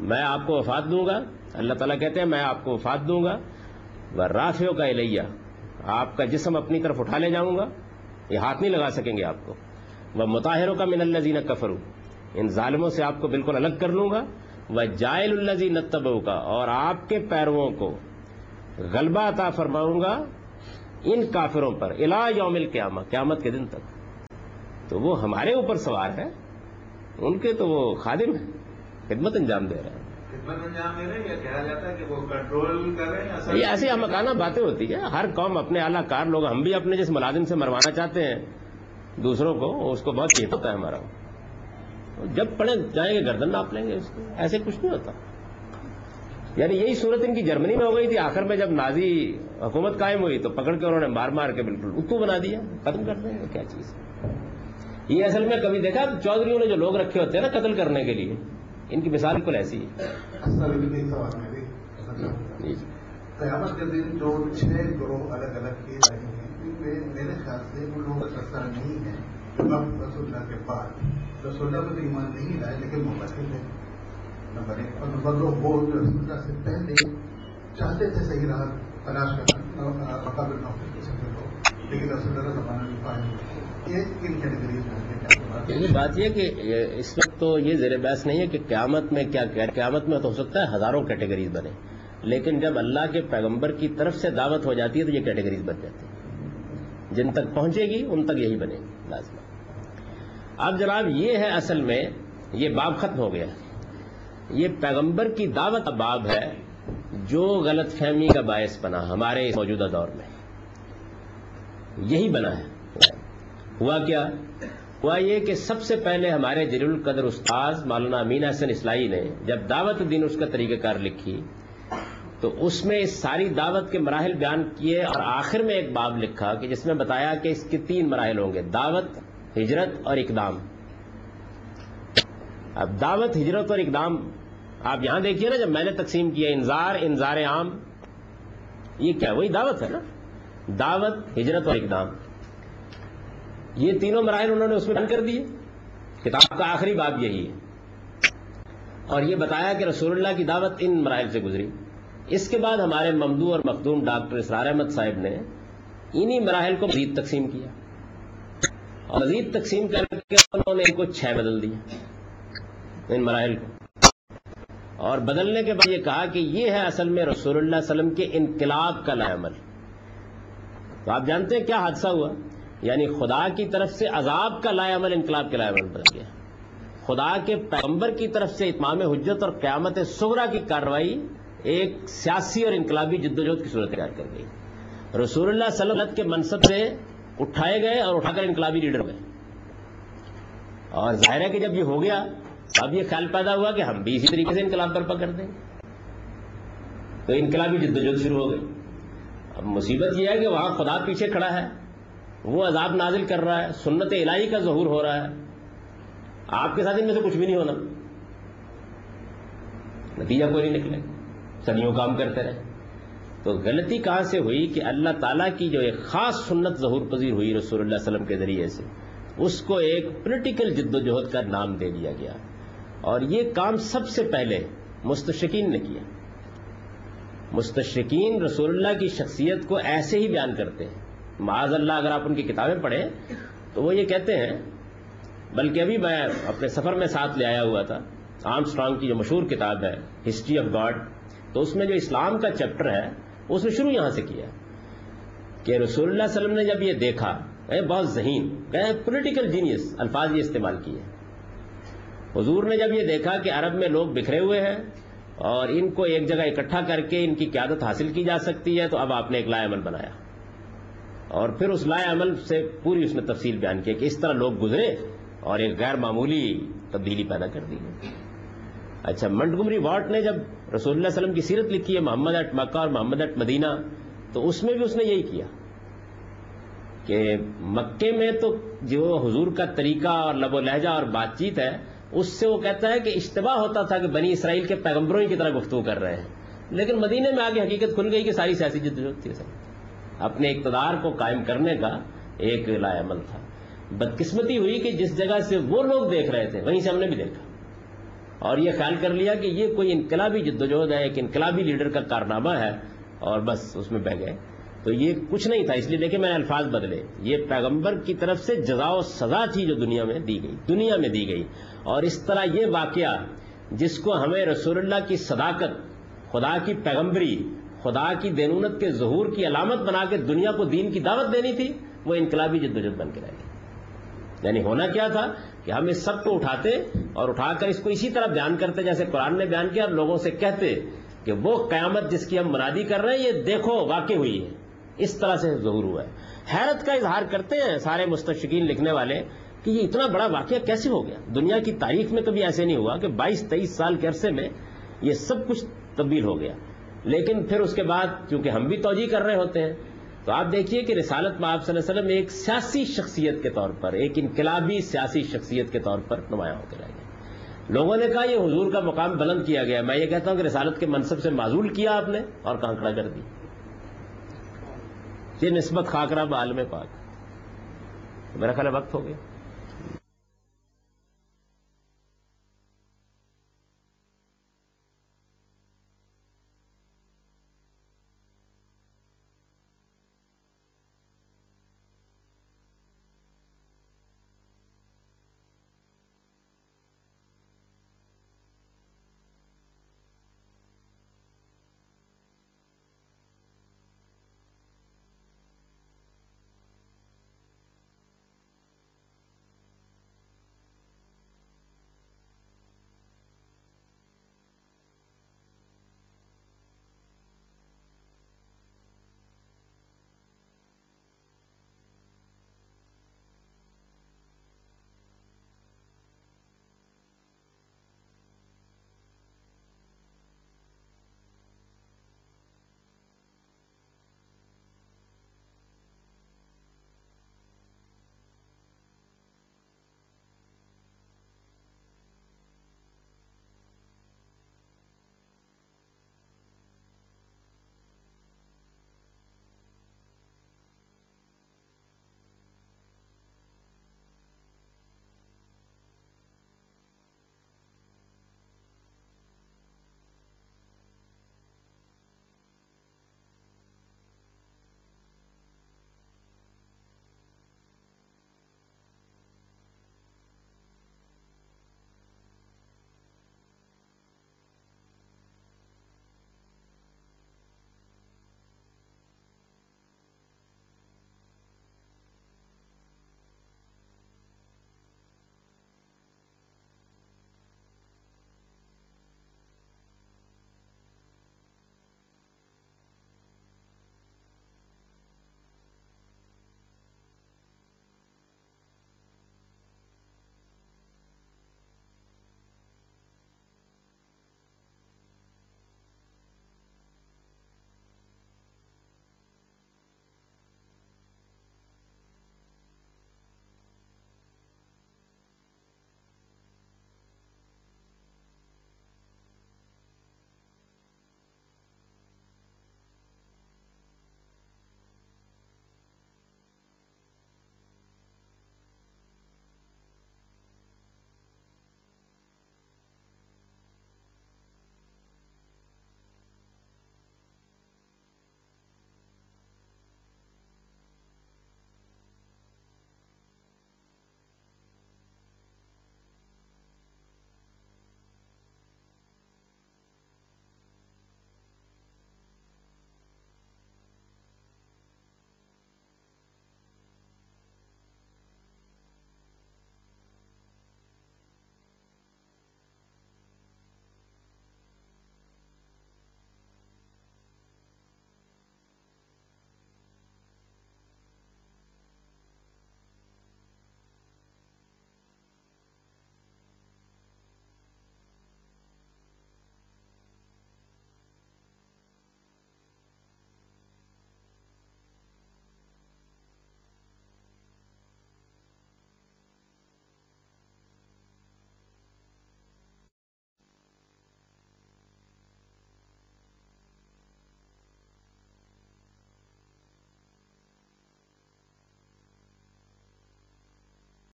میں آپ کو وفات دوں گا اللہ تعالیٰ کہتے ہیں، میں آپ کو وفات دوں گا رافیوں کا الیہ آپ کا جسم اپنی طرف اٹھا لے جاؤں گا۔ یہ ہاتھ نہیں لگا سکیں گے آپ کو۔ وہ مطاہروں کا من اللہ زین کفرو ان ظالموں سے آپ کو بالکل الگ کر لوں گا وہ جائل اللہ زی نتبو کا اور آپ کے پیرووں کو غلبہ عطا فرماؤں گا ان کافروں پر الا یوم القیامہ قیامت کے دن تک۔ تو وہ ہمارے اوپر سوار ہے ان کے تو وہ خادم ہیں خدمت انجام دے رہے ہیں۔ ہیں ہیں یہ ایسی مکانہ باتیں ہوتی ہے ہر قوم اپنے اعلیٰ کار لوگ ہم بھی اپنے جس ملازم سے مروانا چاہتے ہیں دوسروں کو اس کو بہت چیت ہوتا ہے ہمارا۔ جب پڑے جائیں گے گردن ناپ لیں گے اس کو۔ ایسے کچھ نہیں ہوتا۔ یعنی یہی صورت ان کی جرمنی میں ہو گئی تھی۔ آخر میں جب نازی حکومت قائم ہوئی تو پکڑ کے انہوں نے مار مار کے بالکل اتو بنا دیا۔ ختم کر دیں گے کیا چیز۔ یہ اصل میں کبھی دیکھا چودھریوں نے جو لوگ رکھے ہوتے ہیں نا قتل کرنے کے لیے ان کی مثال بالکل ایسی ہے۔ جی۔ قیامت کے دن جو چھ گروہ الگ الگ کیے جائیں گے ان میرے خیال سے ان لوگوں کا سستا نہیں ہے جو اب رسول اللہ کے بعد رسول اللہ کو تو ایمان نہیں لائے، لیکن مبتل ہے نمبر ایک۔ اور نمبر دو، وہ جو رسول اللہ سے پہلے چاہتے تھے صحیح راہ تلاش کرنا مقابل نوکری کے سفر کو، لیکن رسول اللہ زمانہ نہیں۔ پائے یہ کن کیٹیگریز میں ہے؟ کیا بات یہ کہ اس وقت تو یہ زیر بحث نہیں ہے کہ قیامت میں کیا، قیامت میں تو ہو سکتا ہے ہزاروں کیٹیگریز بنے، لیکن جب اللہ کے پیغمبر کی طرف سے دعوت ہو جاتی ہے تو یہ کیٹیگریز بن جاتی ہیں۔ جن تک پہنچے گی، ان تک یہی بنے گی، لازم اب جناب، یہ ہے اصل میں یہ باب ختم ہو گیا۔ یہ پیغمبر کی دعوت کا باب ہے جو غلط فہمی کا باعث بنا ہمارے اس موجودہ دور میں۔ یہی بنا ہے۔ ہوا کیا؟ ہوا یہ کہ سب سے پہلے ہمارے جلیل القدر استاذ مولانا امین حسن اسلائی نے جب دعوت دین اس کا طریقہ کار لکھی تو اس میں اس ساری دعوت کے مراحل بیان کیے اور آخر میں ایک باب لکھا کہ جس میں بتایا کہ اس کے تین مراحل ہوں گے، دعوت، ہجرت اور اقدام۔ اب دعوت، ہجرت اور اقدام، آپ یہاں دیکھیے نا جب میں نے تقسیم کیا انذار انذار عام، یہ کیا وہی دعوت ہے نا۔ دعوت، ہجرت اور اقدام۔ یہ تینوں مراحل انہوں نے اس میں بیان کر دیے۔ کتاب کا آخری باب یہی ہے۔ اور یہ بتایا کہ رسول اللہ کی دعوت ان مراحل سے گزری۔ اس کے بعد ہمارے ممدو اور مخدوم ڈاکٹر اسرار احمد صاحب نے انہی مراحل کو مزید تقسیم کیا اور مزید تقسیم کر کے انہوں نے ان کو چھ بدل دیا، ان مراحل کو۔ اور بدلنے کے بعد یہ کہا کہ یہ ہے اصل میں رسول اللہ علیہ وسلم کے انقلاب کا عمل۔ تو آپ جانتے ہیں کیا حادثہ ہوا؟ یعنی خدا کی طرف سے عذاب کا لائے عمل، انقلاب کے لائے عمل بدل گیا۔ خدا کے پیغمبر کی طرف سے اتمام حجت اور قیامت سغرا کی کارروائی ایک سیاسی اور انقلابی جدوجہد کی صورت اختیار کر گئی۔ رسول اللہ صلی اللہ علیہ وسلم کے منصب سے اٹھائے گئے اور اٹھا کر انقلابی لیڈر ہوئے اور ظاہر ہے کہ جب یہ ہو گیا، اب یہ خیال پیدا ہوا کہ ہم بھی اسی طریقے سے انقلاب برپا کر دیں۔ تو انقلابی جدوجہد شروع ہو گئی۔ اب مصیبت یہ ہے کہ وہاں خدا پیچھے کھڑا ہے۔ وہ عذاب نازل کر رہا ہے۔ سنت الہی کا ظہور ہو رہا ہے۔ آپ کے ساتھ ان میں سے کچھ بھی نہیں ہونا۔ نتیجہ کوئی نہیں نکلے صدیوں کام کرتے رہے۔ تو غلطی کہاں سے ہوئی کہ اللہ تعالیٰ کی جو ایک خاص سنت ظہور پذیر ہوئی رسول اللہ علیہ وسلم کے ذریعے سے، اس کو ایک پولیٹیکل جد و جہد کا نام دے دیا گیا۔ اور یہ کام سب سے پہلے مستشقین نے کیا۔ مستشقین رسول اللہ کی شخصیت کو ایسے ہی بیان کرتے ہیں۔ معاذ اللہ اگر آپ ان کی کتابیں پڑھیں تو وہ یہ کہتے ہیں، بلکہ ابھی میں اپنے سفر میں ساتھ لے آیا ہوا تھا آرم اسٹرانگ کی جو مشہور کتاب ہے ہسٹری آف گاڈ تو اس میں جو اسلام کا چیپٹر ہے اس نے شروع یہاں سے کیا کہ رسول اللہ علیہ وسلم نے جب یہ دیکھا، اے بہت ذہین، کہ پولیٹیکل جینیس الفاظ یہ استعمال کیے حضور نے جب یہ دیکھا کہ عرب میں لوگ بکھرے ہوئے ہیں اور ان کو ایک جگہ اکٹھا کر کے ان کی قیادت حاصل کی جا سکتی ہے، تو اب آپ نے ایک لائے عمل بنایا۔ اور پھر اس لائے عمل سے پوری اس نے تفصیل بیان کی کہ اس طرح لوگ گزرے اور ایک غیر معمولی تبدیلی پیدا کر دی۔ اچھا منٹگمری واٹ نے جب رسول اللہ علیہ وسلم کی سیرت لکھی ہے محمد اٹ مکہ اور محمد اٹ مدینہ، تو اس میں بھی اس نے یہی کیا کہ مکے میں تو جو حضور کا طریقہ اور لب و لہجہ اور بات چیت ہے، اس سے وہ کہتا ہے کہ اشتباہ ہوتا تھا کہ بنی اسرائیل کے پیغمبروں ہی کی طرح گفتگو کر رہے ہیں۔ لیکن مدینے میں آگے حقیقت کھل گئی کہ ساری سیاسی جدوجہد تھی۔ سر اپنے اقتدار کو قائم کرنے کا ایک لائے عمل تھا۔ بدقسمتی ہوئی کہ جس جگہ سے وہ لوگ دیکھ رہے تھے، وہیں سے ہم نے بھی دیکھا۔ اور یہ خیال کر لیا کہ یہ کوئی انقلابی جدوجہد ہے، ایک انقلابی لیڈر کا کارنامہ ہے اور بس اس میں بہ گئے۔ تو یہ کچھ نہیں تھا، اس لیے دیکھیں میں نے الفاظ بدلے۔ یہ پیغمبر کی طرف سے جزا و سزا تھی جو دنیا میں دی گئی، دنیا میں دی گئی۔ اور اس طرح یہ واقعہ جس کو ہمیں رسول اللہ کی صداقت، خدا کی پیغمبری، خدا کی دینونت کے ظہور کی علامت بنا کے دنیا کو دین کی دعوت دینی تھی، وہ انقلابی جدوجہد بن کے رہ گئی۔ یعنی ہونا کیا تھا کہ ہم اس سب کو اٹھاتے اور اٹھا کر اس کو اسی طرح بیان کرتے جیسے قرآن نے بیان کیا اور لوگوں سے کہتے کہ وہ قیامت جس کی ہم منادی کر رہے ہیں، یہ دیکھو، واقع ہوئی ہے۔ اس طرح سے ظہور ہوا ہے۔ حیرت کا اظہار کرتے ہیں سارے مستشقین لکھنے والے کہ یہ اتنا بڑا واقعہ کیسے ہو گیا؟ دنیا کی تاریخ میں کبھی ایسے نہیں ہوا کہ بائیس، تیئیس سال کے عرصے میں یہ سب کچھ تبدیل ہو گیا۔ لیکن پھر اس کے بعد چونکہ ہم بھی توجہ کر رہے ہوتے ہیں تو آپ دیکھیے کہ رسالت میں آپ صلی اللہ علیہ وسلم ایک سیاسی شخصیت کے طور پر، ایک انقلابی سیاسی شخصیت کے طور پر نمایاں ہو کے رہ گئے لوگوں نے کہا یہ حضور کا مقام بلند کیا گیا۔ میں یہ کہتا ہوں کہ رسالت کے منصب سے معذول کیا آپ نے اور کانکڑا کر دی۔ یہ نسبت خاکرہ عالم پاک۔ میرا خیال وقت ہو گیا۔